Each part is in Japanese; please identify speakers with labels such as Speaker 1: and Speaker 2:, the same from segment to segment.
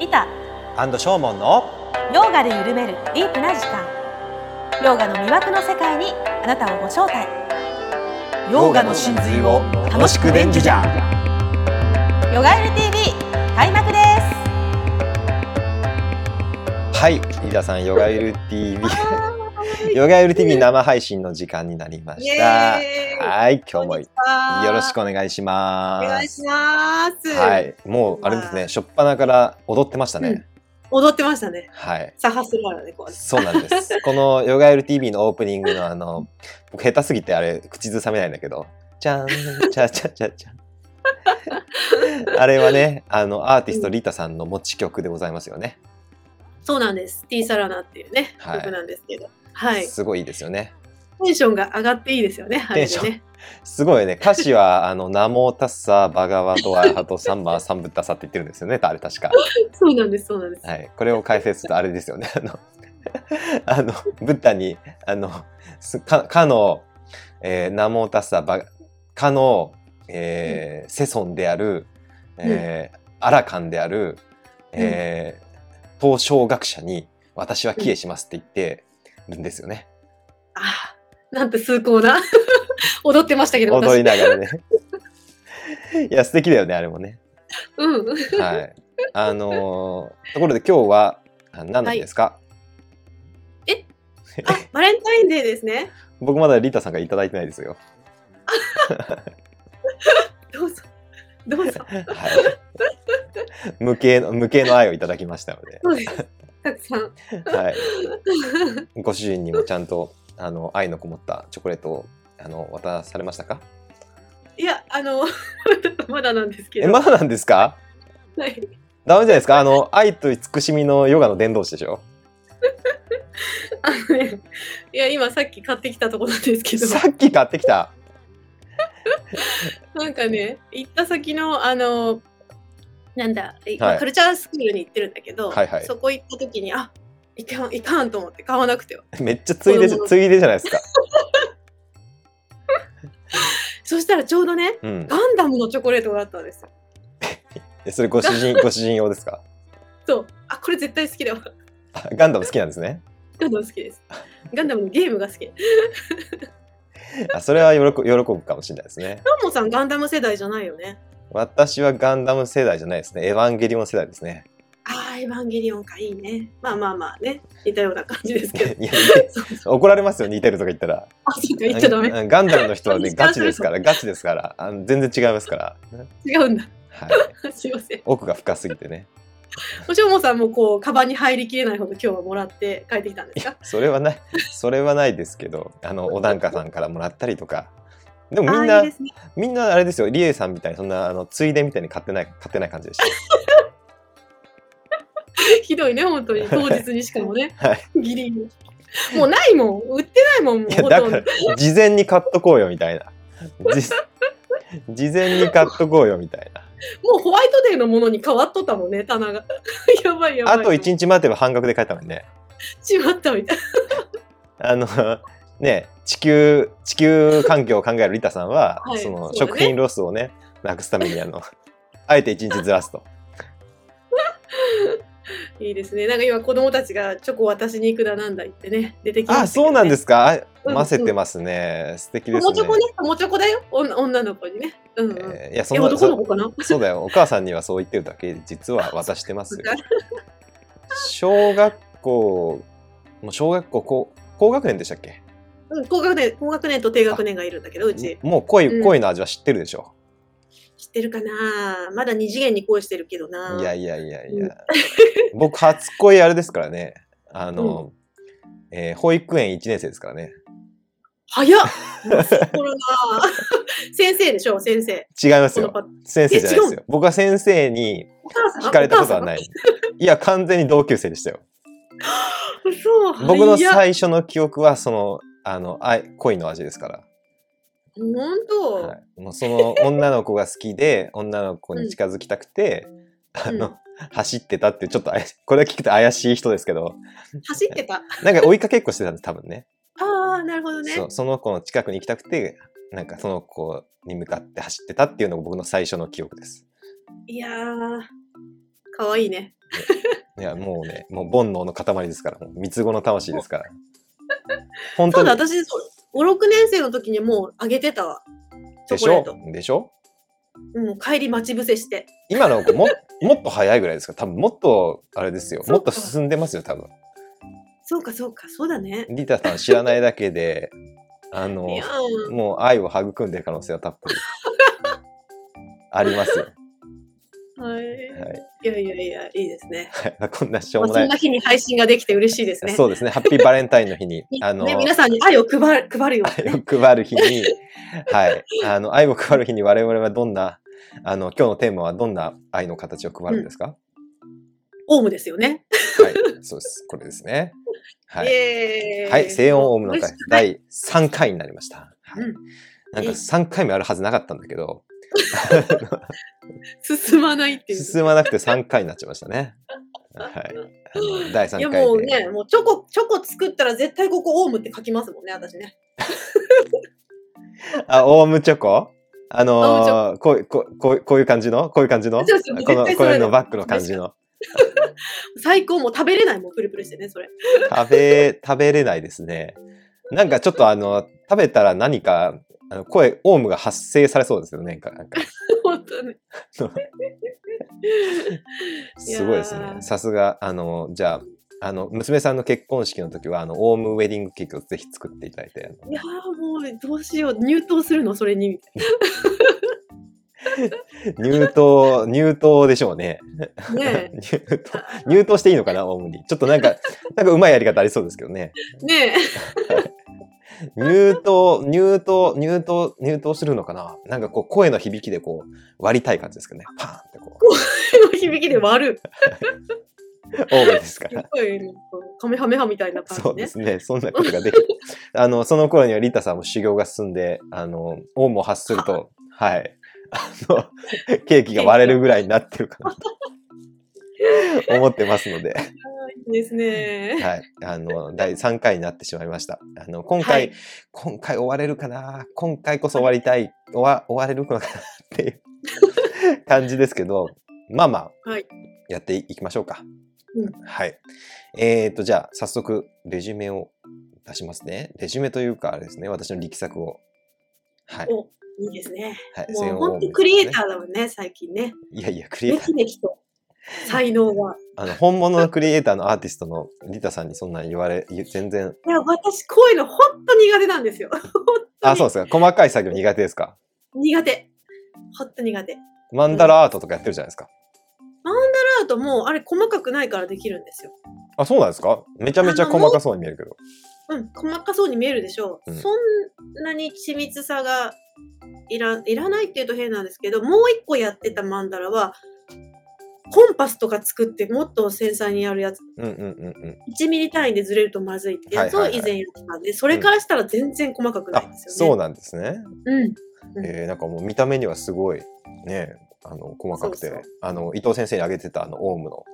Speaker 1: リタ
Speaker 2: アンドショーモンの
Speaker 1: ヨガで緩めるディープな時間。ヨガの魅惑の世界にあなたをご招待。ヨガの真髄を楽しく伝授じゃ。ヨガエル TV 開幕です。
Speaker 2: はい皆さんヨガエル TV ヨガエル TV 生配信の時間になりましたはい今日もよろしくお願いします
Speaker 3: お願いします。
Speaker 2: はいもうあれですね初っ端から踊ってましたね、
Speaker 3: 踊ってましたね。
Speaker 2: はい
Speaker 3: サハスラーね、こう。
Speaker 2: そうなんです。このヨガエル TV のオープニングのあの、僕下手すぎてあれ口ずさめないんだけど、じゃん、ちゃちゃちゃちゃ。あれはね、あの、アーティストリタさんの持ち曲でございますよね。
Speaker 3: そうなんです。ティーサラナっていうね、
Speaker 2: はい
Speaker 3: 曲なんですけど。はい。
Speaker 2: すごいいいですよね。
Speaker 3: テンションが上がっていいですよね、
Speaker 2: テンション
Speaker 3: ね。
Speaker 2: すごいね。歌詞は、あの、ナモタッサ、バガワトアハトサンマー サンブッタサって言ってるんですよね。あれ確か。
Speaker 3: そうなんです、そうなんです。
Speaker 2: はい。これを解説するとあれですよね。あの、あの、ブッダに、あの、すか、かの、えー、ナモタッサ、バ、かの、えー、セソンである、えー、アラカンである、えー、東証学者に、私は帰依しますって言ってるんですよね。
Speaker 3: あーなんて崇高な。踊ってましたけど、
Speaker 2: 踊り
Speaker 3: 私。
Speaker 2: ながらね。いや、素敵だよね、あれもね。
Speaker 3: うん。
Speaker 2: はい。あのーところで今日は、あ何の日ですか、
Speaker 3: あ、バレンタインデーですね。
Speaker 2: 僕まだリタさんからいただいてないですよ。
Speaker 3: どうぞ。どうぞ。
Speaker 2: はい。無形の、無形の愛をいただきましたので、
Speaker 3: そうです。たくさん。
Speaker 2: はい。ご主人にもちゃんと、あの、愛のこもったチョコレートを、あの、渡されましたか？
Speaker 3: いや、あの、まだなんですけ
Speaker 2: え、
Speaker 3: ど。
Speaker 2: まだなんですか？
Speaker 3: はい。
Speaker 2: ダメじゃないですか？あの、愛と慈しみのヨガの伝道師でしょ？
Speaker 3: あのね、いや、今さっき買ってきたとこなんですけど。
Speaker 2: さっき買ってきた？
Speaker 3: なんかね、行った先の、あの、なんだ、
Speaker 2: はい
Speaker 3: カルチャースクールに行ってるんだけど、
Speaker 2: はいはい
Speaker 3: そこ行った時に、あいかん、いかんと思って買わなくてよ。
Speaker 2: めっちゃついでついでじゃないですか。
Speaker 3: そしたらちょうどね、
Speaker 2: うん。
Speaker 3: ガンダムのチョコレートがあったんですよ。
Speaker 2: えそれご主人、ご主人用ですか？
Speaker 3: そう。あ、これ絶対好きだわ。
Speaker 2: あガンダム好きなんですね。
Speaker 3: ガンダム好きです。ガンダムのゲームが好き。ト
Speaker 2: あそれは喜ぶ喜ぶかもしれないですね。
Speaker 3: モさんガンダム世代じゃないよね。
Speaker 2: 私はガンダム世代じゃないですね。エヴァンゲリオン世代ですね。
Speaker 3: あー、エヴァンゲリオンか、いいね。まあまあまあね、似たような感じですけど。
Speaker 2: いや怒られますよ、似てるとか言ったら。
Speaker 3: あ、そうか、言っちゃダメ。
Speaker 2: うんガンダムの人はね、ガチですから、ガチですから。あの全然違いますから。
Speaker 3: 違うんだ。
Speaker 2: はい。
Speaker 3: すいません。
Speaker 2: 奥が深すぎてね。
Speaker 3: おしょうもさんもこう、カバンに入りきれないほど今日はもらって帰ってきたんですか？
Speaker 2: それはない、それはないですけど、あの、お檀家さんからもらったりとか。でもみんな
Speaker 3: ね。
Speaker 2: みんなあれですよ、リエさんみたいに、そんな、あの、ついでみたいに買ってない、買ってない感じでした。
Speaker 3: ひどいね、本当に。当日にしかもね。
Speaker 2: はい。
Speaker 3: ギリギリ。もうないもん。売ってないもん、もう
Speaker 2: だから。、事前に買っとこうよ、みたいな。じ事前に買っとこうよ、みたいな。
Speaker 3: もうホワイトデーのものに変わっとったもんね、棚が。やばいやばい。
Speaker 2: あと1日待てば半額で買えたのにね。
Speaker 3: しまったみたい
Speaker 2: あの、ね、地球、地球環境を考えるリタさんは、
Speaker 3: はい
Speaker 2: その食品ロスをね、なくすために、あの、あえて1日ずらすと。
Speaker 3: な。いいですね。なんか今子供たちがチョコ渡しに行くだなんだ言ってね、出てきました
Speaker 2: あ、そうなんですすか。混ぜてますね。素敵ですね
Speaker 3: もチョ。コね、もチョコだよ。女の子にね。うんうん。
Speaker 2: えーいや、そ
Speaker 3: え、
Speaker 2: んな、
Speaker 3: 男の子かな？
Speaker 2: そそうだよ。お母さんにはそう言ってるだけで、実は渡してますよ。小学校、もう小学校、高高学年でしたっけ？
Speaker 3: うん、高学年、高学年と低学年がいるんだけど、うち。
Speaker 2: もう恋、
Speaker 3: うん
Speaker 2: 恋の味は知ってるでしょ？
Speaker 3: 知ってるかな？まだ二次元に恋してるけどない
Speaker 2: やいやいやい
Speaker 3: うん
Speaker 2: や。僕、初恋あれですからね。あの、えー保育園1年生ですからね。
Speaker 3: 早っ先生でしょ先生。
Speaker 2: 違いますよ。先生じゃないです
Speaker 3: え
Speaker 2: よ。僕は先生に聞かれたことはない。いや、完全に同級生でしたよ。僕の最初の記憶は、その、あの、愛、恋の味ですから。
Speaker 3: 本当、
Speaker 2: はい、もうその女の子が好きで、女の子に近づきたくて、あの、
Speaker 3: うん
Speaker 2: 走ってたってちょっとこれは聞くと怪しい人ですけど、
Speaker 3: 走ってた？
Speaker 2: なんか追いかけっこしてたんです、多分ね。
Speaker 3: ああ、なるほどね。
Speaker 2: そうその子の近くに行きたくて、なんかその子に向かって走ってたっていうのが僕の最初の記憶です。
Speaker 3: いやー、かわいいね。
Speaker 2: いや、もうね、もう煩悩の塊ですから、もう三つ子の魂ですから。本当
Speaker 3: そうだ、
Speaker 2: に。
Speaker 3: 私、そう5、6年生の時にもうあげてたわ。チ
Speaker 2: でしょ？でしょ？
Speaker 3: もう帰り待ち伏せして。
Speaker 2: 今の子ももっと早いぐらいですか？ら、多分もっと、あれですよ。もっと進んでますよ、多分。
Speaker 3: そうか、そうか、そうだね。
Speaker 2: リタさん知らないだけで、あのもう愛を育んでる可能性はたっぷり ありますよ。
Speaker 3: はい。
Speaker 2: はい。
Speaker 3: いやいやいや、いいですね。
Speaker 2: はいこんなしょう
Speaker 3: まあ、
Speaker 2: もなんい
Speaker 3: そな。日に配信ができて嬉しいですね。
Speaker 2: そうですね。ハッピーバレンタインの日に、あの、
Speaker 3: ね、皆さんに愛を配る配るように
Speaker 2: 愛
Speaker 3: ね。
Speaker 2: を配る日に、はい。あの、愛を配る日に我々はどんな、あの、今日のテーマはどんな愛の形を配るんですか、
Speaker 3: オウムですよね。
Speaker 2: はい。そうです。これですね。は
Speaker 3: イ
Speaker 2: い。はい。西音オウムの会第3回になりました。はい。
Speaker 3: うん
Speaker 2: なんか3回目あるはずなかったんだけど、
Speaker 3: 進まないっていう。
Speaker 2: 進まなくて3回になっちゃいましたね。はい。第3
Speaker 3: いや。もうね、もうチョコ、チョコ作ったら絶対ここオウムって書きますもんね、私ね。
Speaker 2: あ、オウムチョコ？あのー、こういう、こうこういう感じの？こういう感じの？
Speaker 3: そうそう
Speaker 2: この、これのバッグの感じの。
Speaker 3: 最高、もう食べれないもん、プルプルしてね、それ。
Speaker 2: 食べ、食べれないですね。なんかちょっとあの、食べたら何か、あの声、オウムが発生されそうですよね。なんか、なんか
Speaker 3: 本当に。
Speaker 2: すごいですね。さすが、あの、じゃあ、あの、娘さんの結婚式の時は、あの、オウムウェディングケーキをぜひ作っていただいて、
Speaker 3: いやーもうどうしよう、入刀するの、それに。
Speaker 2: 入刀、入刀でしょうね。
Speaker 3: ね
Speaker 2: 入刀、入刀していいのかな、オウムに。ちょっとなんか、なんかうまいやり方ありそうですけどね。
Speaker 3: え、ね
Speaker 2: 入刀、入刀、入刀、入刀するのかな？なんかこう、声の響きでこう、割りたい感じですけどね。パーンってこう。
Speaker 3: え、の響きで割る。
Speaker 2: オウムですから。
Speaker 3: カメハメハみたいな感じね。
Speaker 2: そうですね。そんなことができる。あの、その頃にはリタさんも修行が進んで、あの、オウムを発すると、はい。あの、ケーキが割れるぐらいになってるかなと 思ってますので、
Speaker 3: いいですね。
Speaker 2: はい。あの、第3回になってしまいました。あの、今回、
Speaker 3: はい
Speaker 2: 今回終われるかな？今回こそ終わりたい、終わ終われるのかなっていう感じですけど、まあまあ、
Speaker 3: はい
Speaker 2: やっていきましょうか。
Speaker 3: うん
Speaker 2: はい。えーと、じゃあ、早速、レジュメを出しますね。レジュメというか、あれですね、私の力作を。はい。
Speaker 3: おいいですね。
Speaker 2: はい、
Speaker 3: もう本当クリエイターだもんね、最近ね。
Speaker 2: いやいや、クリエイ
Speaker 3: め
Speaker 2: ター
Speaker 3: きめきと。才能が。
Speaker 2: あの、本物のクリエイターのアーティストのリタさんにそんなん言われ、言全然、
Speaker 3: いや、私、こういうの本当苦手なんですよ。
Speaker 2: あ、そうですか。細かい作業苦手ですか？
Speaker 3: 苦手。本当苦手。
Speaker 2: マンダラアートとかやってるじゃないですか。
Speaker 3: アートも、あれ細かくないからできるんですよ。
Speaker 2: あ、そうなんですか？めちゃめちゃ細かそうに見えるけど。
Speaker 3: うん、細かそうに見えるでしょう。
Speaker 2: うん
Speaker 3: そんなに緻密さがいらいらないっていうと変なんですけど、もう一個やってたマンダラは、コンパスとか作ってもっと繊細にやるやつ、
Speaker 2: うんうんうんうん。
Speaker 3: 1ミリ単位でずれるとまずいってやつを
Speaker 2: はいはいはい
Speaker 3: 以前やってたんで、それからしたら全然細かくない
Speaker 2: あ
Speaker 3: んですよね。
Speaker 2: そうなんですね。
Speaker 3: うん。うん
Speaker 2: えー、なんかもう見た目にはすごいね、あの、細かくて、あの、伊藤先生に挙げてたあの、オウムの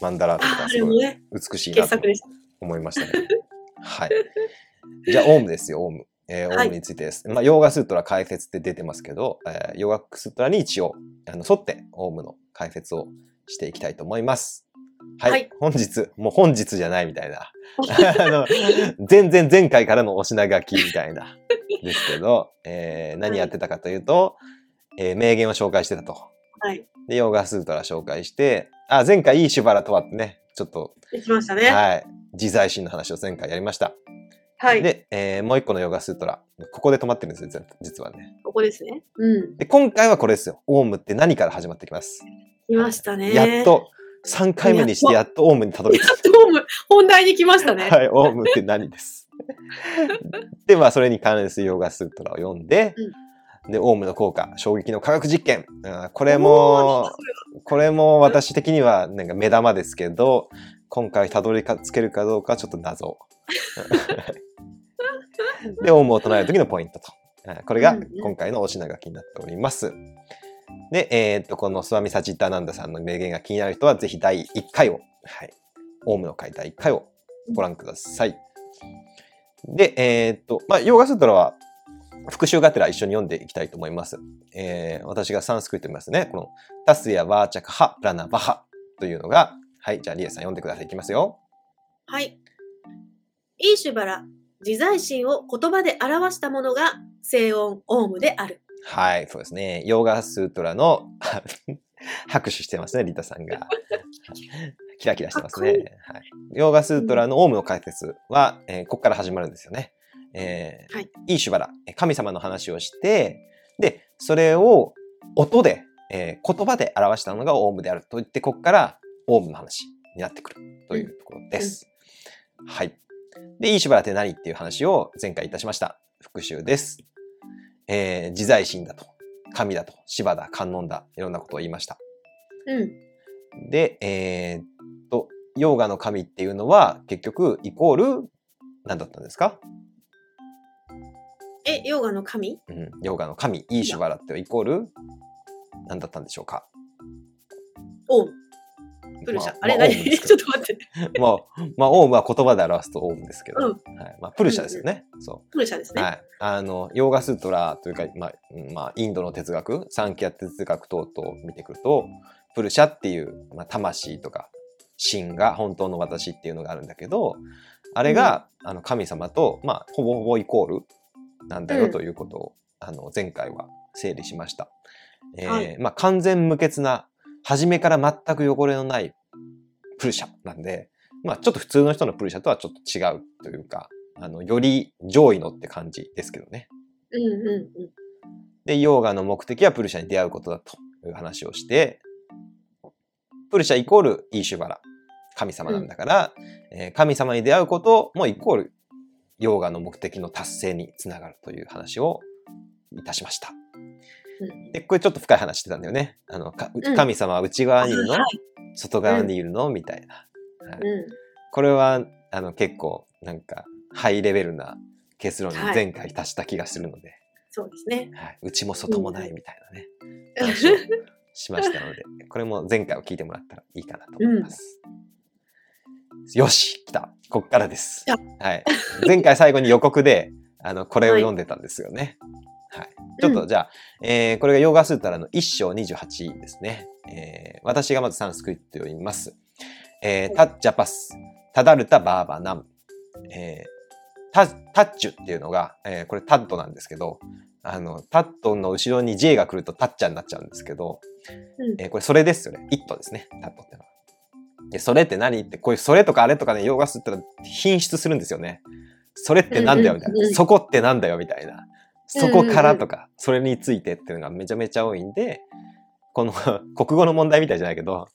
Speaker 2: マンダラと
Speaker 3: ああ
Speaker 2: かすごい美しいなと。思いましたね。はい。じゃあ、オウムですよ、オウム。えー、オ
Speaker 3: はい
Speaker 2: ウムについてです。まあ、ヨーガスートラ解説って出てますけど、えー、ヨーガスートラに一応、あの、沿って、オウムの解説をしていきたいと思います。はい。
Speaker 3: はい
Speaker 2: 本日、もう本日じゃないみたいな。あの、全然前回からのお品書きみたいな。ですけど、えー、何やってたかというと、えー名言を紹介してたと。
Speaker 3: はい。
Speaker 2: で、ヨーガスートラ紹介して、あ、前回いいシュバラとはってね、ちょっと、
Speaker 3: できましたね。
Speaker 2: はい。自在心の話を前回やりました。
Speaker 3: はい。
Speaker 2: で、えーもう一個のヨガスートラ。ここで止まってるんですよ、実実はね。
Speaker 3: ここですね。うん。
Speaker 2: で、今回はこれですよ。オウムって何から始まってきます？
Speaker 3: 来ましたね。
Speaker 2: やっ。と、3回目にしてやっとオウムにたどり着い
Speaker 3: やっとホーム本題に来ましたね。
Speaker 2: た。はい、オウムって何です？で、まあ、それに関連するヨガスートラを読んで、で、オウムの効果、衝撃の科学実験。あーこれも、これも私的にはなんか目玉ですけど、今回たどり着けるかどうかはちょっと謎。で、オウムを唱える時のポイントと。あこれが今回のお品書きになっております。で、えーっと、このスワミ・サチッターナンダさんの名言が気になる人は、ぜひ第1回を、はい、オウムの回第1回をご覧ください。で、えーっと、まあ、ヨーガスートラは復習がてら一緒に読んでいきたいと思います。えー私がサンスクリット見ますね。このタスヤ・ワーチャカハ・プラナ・バハ。というのが、はい、じゃあリエさん読んでください。いきますよ。
Speaker 3: はい。イーシュバラ、自在心を言葉で表したものが静音オウムである。
Speaker 2: はい、そうですね。ヨーガスートラの 拍手してますね、リタさんが。キラキラしてますね。はい、ヨーガスートラのオウムの解説は、えーここから始まるんですよね。えー
Speaker 3: はい
Speaker 2: イーシュバラ、えー神様の話をして、で、それを音で、えー言葉で表したのがオウムであると言って、ここからオウムの話になってくるというところです。はい。で、イーシュバラって何っていう話を前回いたしました。復習です。えー自在心だと、神だと、芝だ、観音だ、いろんなことを言いました。
Speaker 3: うん。
Speaker 2: で、えーっと、ヨーガの神っていうのは結局イコール何だったんですか？
Speaker 3: え、ヨガの神？
Speaker 2: うん、ヨーガの神、イーシュバラってイコール何だったんでしょうか？
Speaker 3: オウム。プルシャ。あれ
Speaker 2: まあ
Speaker 3: 何、ちょっと待って。
Speaker 2: まあ、まあ、オウムは言葉で表すとオウムですけど、
Speaker 3: うん
Speaker 2: はいまあ、プルシャですよね。そ
Speaker 3: プルシャです
Speaker 2: う。
Speaker 3: ね。
Speaker 2: はい。あの、ヨーガスートラというか、まあ、うんまあ、インドの哲学、サンキャ哲学等々を見てくると、プルシャっていう、まあ、魂とか、神が本当の私っていうのがあるんだけど、あれが、あの神様と、まあ、ほぼほぼイコールなんだ
Speaker 3: うん
Speaker 2: よということを、あの、前回は整理しました。えー
Speaker 3: はい
Speaker 2: まあ、完全無欠な、初めから全く汚れのないプルシャなんで、まあ、ちょっと普通の人のプルシャとはちょっと違うというか、あの、より上位のって感じですけどね。
Speaker 3: うんうんうん。
Speaker 2: で、ヨーガの目的はプルシャに出会うことだという話をして、プルシャイコールイーシュバラ、神様なんだから、えー神様に出会うこともイコールヨーガの目的の達成につながるという話をいたしました。
Speaker 3: うん
Speaker 2: で、これちょっと深い話してたんだよね。あの、神様は内側にいるの、
Speaker 3: はい
Speaker 2: 外側にいるの？みたいな。はい
Speaker 3: うん。
Speaker 2: これは、あの、結構、なんか、ハイレベルな結論に
Speaker 3: はい
Speaker 2: 前回達した気がするので、
Speaker 3: そうですね。
Speaker 2: はい、内も外もないみたいなね、話をしましたので、これも前回を聞いてもらったらいいかなと思います。よし、来た。こっからです
Speaker 3: 来。
Speaker 2: はい。前回最後に予告で、あの、これを読んでたんですよね。はい。ちょっとじゃあ、えーこれがヨーガスータラの1章28ですね。えー私がまずサンスクリットを読みます。えータッジャパス、タダルタバーバナム。えータタッチュっていうのが、えーこれタッドなんですけど、あの、タッドの後ろに J が来るとタッチャになっちゃうんですけど、
Speaker 3: うん
Speaker 2: えーこれそれですよね。イットですね。タッドってのは。で、それって何？って、こういうそれとかあれとかね、ヨーガスったら品質するんですよね。それってなんだよみたいな。
Speaker 3: うんうんうん
Speaker 2: そこってなんだよみたいな。そこからとか、それについてっていうのがめちゃめちゃ多いんで、この 国語の問題みたいじゃないけど、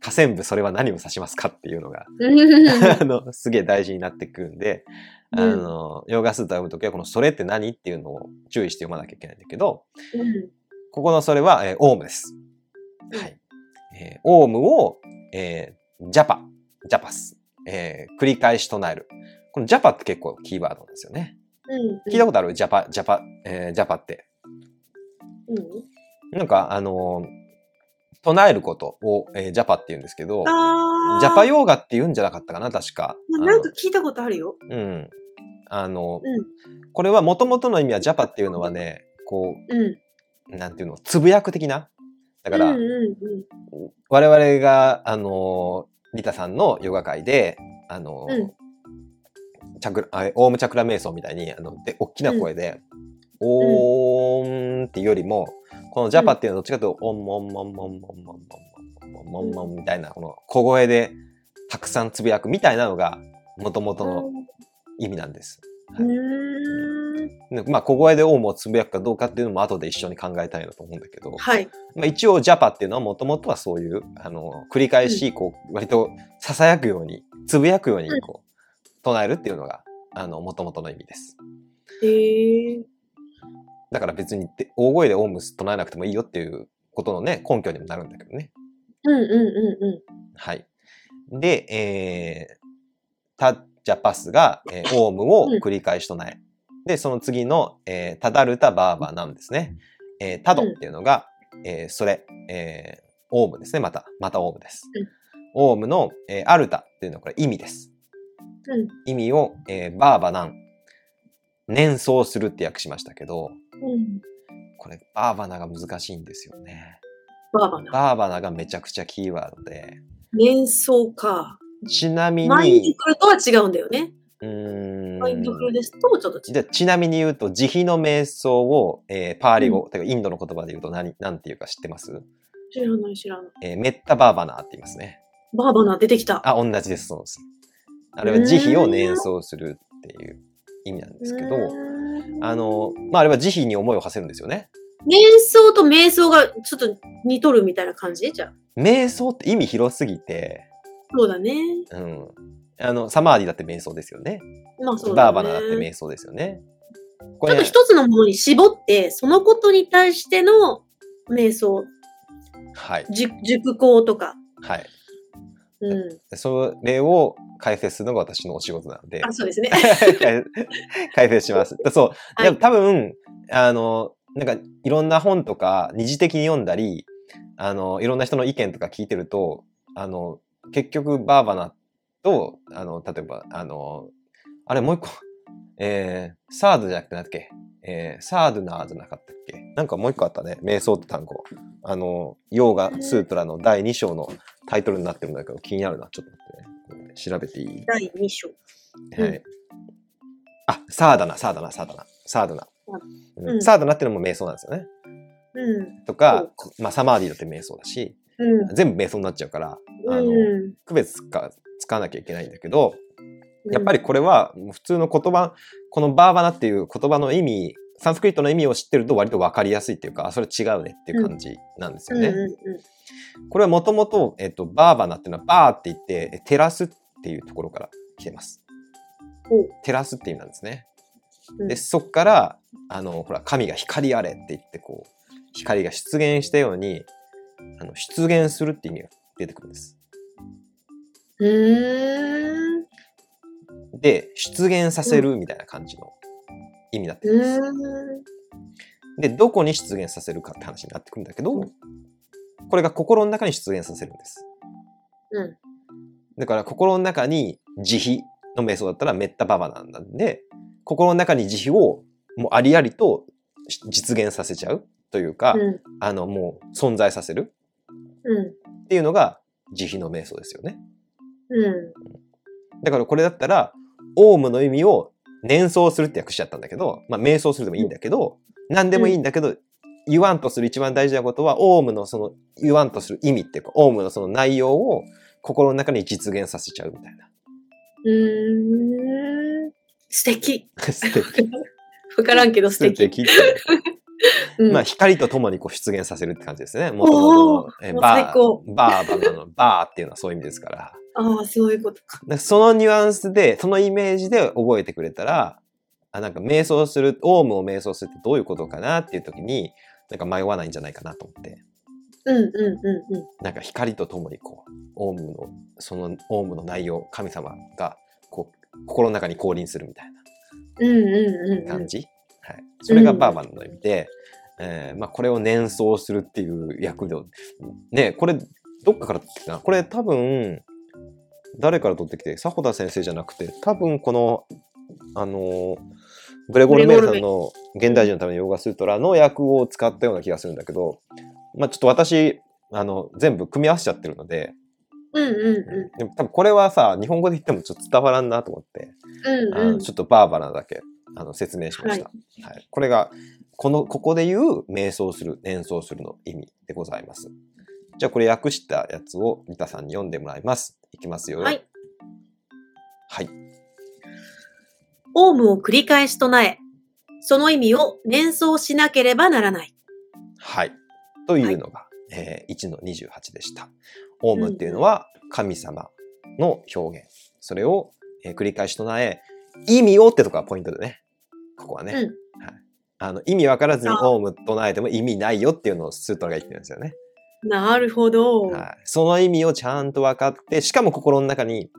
Speaker 2: 下線部それは何を指しますかっていうのが、あの、すげえ大事になってくるんで、あの、ヨーガスータ読むときは、このそれって何っていうのを注意して読まなきゃいけないんだけど、ここのそれは、えーオウムです。はい。えーオウムを、えージャパ、ジャパス、えー繰り返し唱える。このジャパって結構キーワードなんですよね。聞いたことある？ジャパ、ジャパ、えージャパって。なんか、あのー唱えることを、えージャパって言うんですけど、ジャパヨーガって言うんじゃなかったかな、確か。
Speaker 3: なんか聞いたことあるよ。
Speaker 2: うん。あの、
Speaker 3: うん
Speaker 2: これは元々の意味はジャパっていうのはね、こ
Speaker 3: うん。
Speaker 2: う、なんていうの、つぶやく的な？だから、
Speaker 3: うんうんうん
Speaker 2: 我々が、あのー、リタさんのヨガ会で、あのー
Speaker 3: うん
Speaker 2: チャクラ、あオームチャクラ瞑想みたいに、あの、で、大きな声で、オーンっていうよりも、このジャパっていうのはどっちかというと、オンモンモンモンモンモンモンモンモンモンモンみたいな、この小声でたくさんつぶやくみたいなのが、元々の意味なんです。
Speaker 3: うーん。
Speaker 2: でまあ、小声でオウムをつぶやくかどうかっていうのも後で一緒に考えたいなと思うんだけど、
Speaker 3: はい。
Speaker 2: まあ、一応ジャパっていうのはもともとはそういう、あの、繰り返し、こう、割と囁くように、つぶやくように、こう、唱えるっていうのが、あの、もともとの意味です。
Speaker 3: へえ。
Speaker 2: だから別にで大声でオウム唱えなくてもいいよっていうことのね、根拠にもなるんだけどね。
Speaker 3: うんうんうんう
Speaker 2: はい。で、えー、タッジャパスが、えーオウムを繰り返し唱え。で、その次の、えータダルタバーバなんですね。えータドっていうのが、えーそれ、えーオウムですね。また、またオウムです。
Speaker 3: うん
Speaker 2: オウムの、えーアルタっていうのはこれ意味です。
Speaker 3: ん。うん。
Speaker 2: 意味を、えーバーバナン。念想するって訳しましたけど、
Speaker 3: うん。
Speaker 2: これバーバナが難しいんですよね。
Speaker 3: バーバナ。
Speaker 2: バーバナがめちゃくちゃキーワードで、
Speaker 3: 瞑想か。
Speaker 2: ちなみ
Speaker 3: マインド
Speaker 2: に、
Speaker 3: フルとは違うんだよね。
Speaker 2: うーん
Speaker 3: マインドフルですとちょっと違う。
Speaker 2: じちなみに言うと、慈悲の瞑想を、えーパーリ語、てかインドの言葉で言うと何、なんていうか知ってます？
Speaker 3: 知らない知らない。
Speaker 2: えーメッタバーバナーって言いますね。
Speaker 3: バーバナ出てきた。
Speaker 2: あ、同じです、そうです。あれは慈悲を念想するっていう意味なんですけど、あの、まあ、あれは慈悲に思いを馳せるんですよね。
Speaker 3: 瞑想と瞑想がちょっと似とるみたいな感じ？じゃあ。
Speaker 2: 瞑想って意味広すぎて、
Speaker 3: そうだね。
Speaker 2: うん。あの、サマーディだって瞑想ですよね。
Speaker 3: まあそうだね。
Speaker 2: バーバナだって瞑想ですよね。こ
Speaker 3: ちょっと一つのものに絞って、そのことに対しての瞑想、
Speaker 2: はい。
Speaker 3: じ熟考とか。
Speaker 2: はい。
Speaker 3: うん。
Speaker 2: それを解説するのが私のお仕事なので
Speaker 3: あ、、そうですね。
Speaker 2: 解説します。そう。多分、あの、なんかいろんな本とか二次的に読んだり、あの、いろんな人の意見とか聞いてると、あの、結局バーバナと、あの、例えば、あの、あれもう一個、えー、サードじゃなくてなんだっけえー、サードナーじゃなかったっけ？なんかもう一個あったね。瞑想って単語。あの、ヨーガスートラの第2章のタイトルになってるんだけど気になるな。ちょっと待ってね。調べていい？
Speaker 3: 第2章。うん
Speaker 2: はい。あ、サーダナ、サーダナ、サーダナ、サーダナ。
Speaker 3: うん
Speaker 2: うんサーダナっていうのも瞑想なんですよね。
Speaker 3: うん。
Speaker 2: とか、こまあ、サマーディだって瞑想だし、
Speaker 3: うん。
Speaker 2: 全部瞑想になっちゃうから、あの
Speaker 3: うん。
Speaker 2: 区別つか使わなきゃいけないんだけど、やっぱりこれは普通の言葉、このバーバナっていう言葉の意味、サンスクリットの意味を知ってると割と分かりやすいっていうか、あそれ違うねっていう感じなんです
Speaker 3: うん、
Speaker 2: よね。これはもともと、えっと、バーバナっていうのはバーって言って、照らすっていうところから来てます。
Speaker 3: お
Speaker 2: 照らすっていう意味なんですね。
Speaker 3: うん
Speaker 2: で、そっから、あの、ほら、神が光あれって言って、こう、光が出現したように、あの、出現するって意味が出てくるんです。で、出現させるみたいな感じの意味になって
Speaker 3: う
Speaker 2: るんです。で、どこに出現させるかって話になってくるんだけど、これが心の中に出現させるんです。
Speaker 3: うん。
Speaker 2: だから心の中に慈悲の瞑想だったらメッタババなんで、心の中に慈悲をもうありありと実現させちゃうというか、
Speaker 3: うん。
Speaker 2: あのもう存在させる
Speaker 3: うん。
Speaker 2: っていうのが慈悲の瞑想ですよね。
Speaker 3: うん。
Speaker 2: だからこれだったら、オウムの意味を念想するって訳しちゃったんだけど、まあ瞑想するでもいいんだけど、何でもいいんだけど、言わんとする一番大事なことは、オウムのその言わんとする意味っていうか、オウムのその内容を心の中に実現させちゃうみたいな。
Speaker 3: うーん。素敵。
Speaker 2: 素敵。
Speaker 3: わからんけど素敵。
Speaker 2: 素敵って
Speaker 3: うん
Speaker 2: まあ、光と共にこう出現させるって感じですね。もともとのバ
Speaker 3: 最高
Speaker 2: ー、バーバナのバーっていうのはそういう意味ですから。
Speaker 3: ああ、そういうことか。
Speaker 2: だからそのニュアンスで、そのイメージで覚えてくれたら、あなんか瞑想する、オウムを瞑想するってどういうことかなっていう時に、なんか迷わないんじゃないかなと思って。
Speaker 3: うんうんうんうん。
Speaker 2: なんか光と共にこう、オウムの、そのオウムの内容、神様が、こう、心の中に降臨するみたい
Speaker 3: うんうんうんうん。
Speaker 2: な感じ？はい。それがバーバンの意味で、えーまあこれを念想するっていう役で、ね、これ、どっかから取ってきたな。これ多分、誰から取ってきて、迫田先生じゃなくて、多分この、あのーグレゴル・メールさんの現代人のためのヨガスートラの役を使ったような気がするんだけど、まあちょっと私、あの、全部組み合わせちゃってるので、
Speaker 3: うんうんう
Speaker 2: でも多分これはさ、日本語で言ってもちょっと伝わらんなと思って、
Speaker 3: ん。うんうん。
Speaker 2: ちょっとバーバラだけあの説明しました。はいこれが、この、ここで言う瞑想する、念想するの意味でございます。じゃあこれ訳したやつをリタさんに読んでもらいます。いきますよ。
Speaker 3: はい。
Speaker 2: はい。
Speaker 3: オウムを繰り返し唱え、その意味を念想しなければならない。
Speaker 2: はい。というのが、えー1の28でした。オウムっていうのは神様の表現。それを、えー繰り返し唱え、意味をってとこがポイントでね。ここはね。
Speaker 3: うん
Speaker 2: はい。あの、意味わからずに
Speaker 3: あ
Speaker 2: オウム唱えても意味ないよっていうのをスートラが言ってるんですよね。
Speaker 3: なるほど。
Speaker 2: はい。その意味をちゃんと分かって、しかも心の中に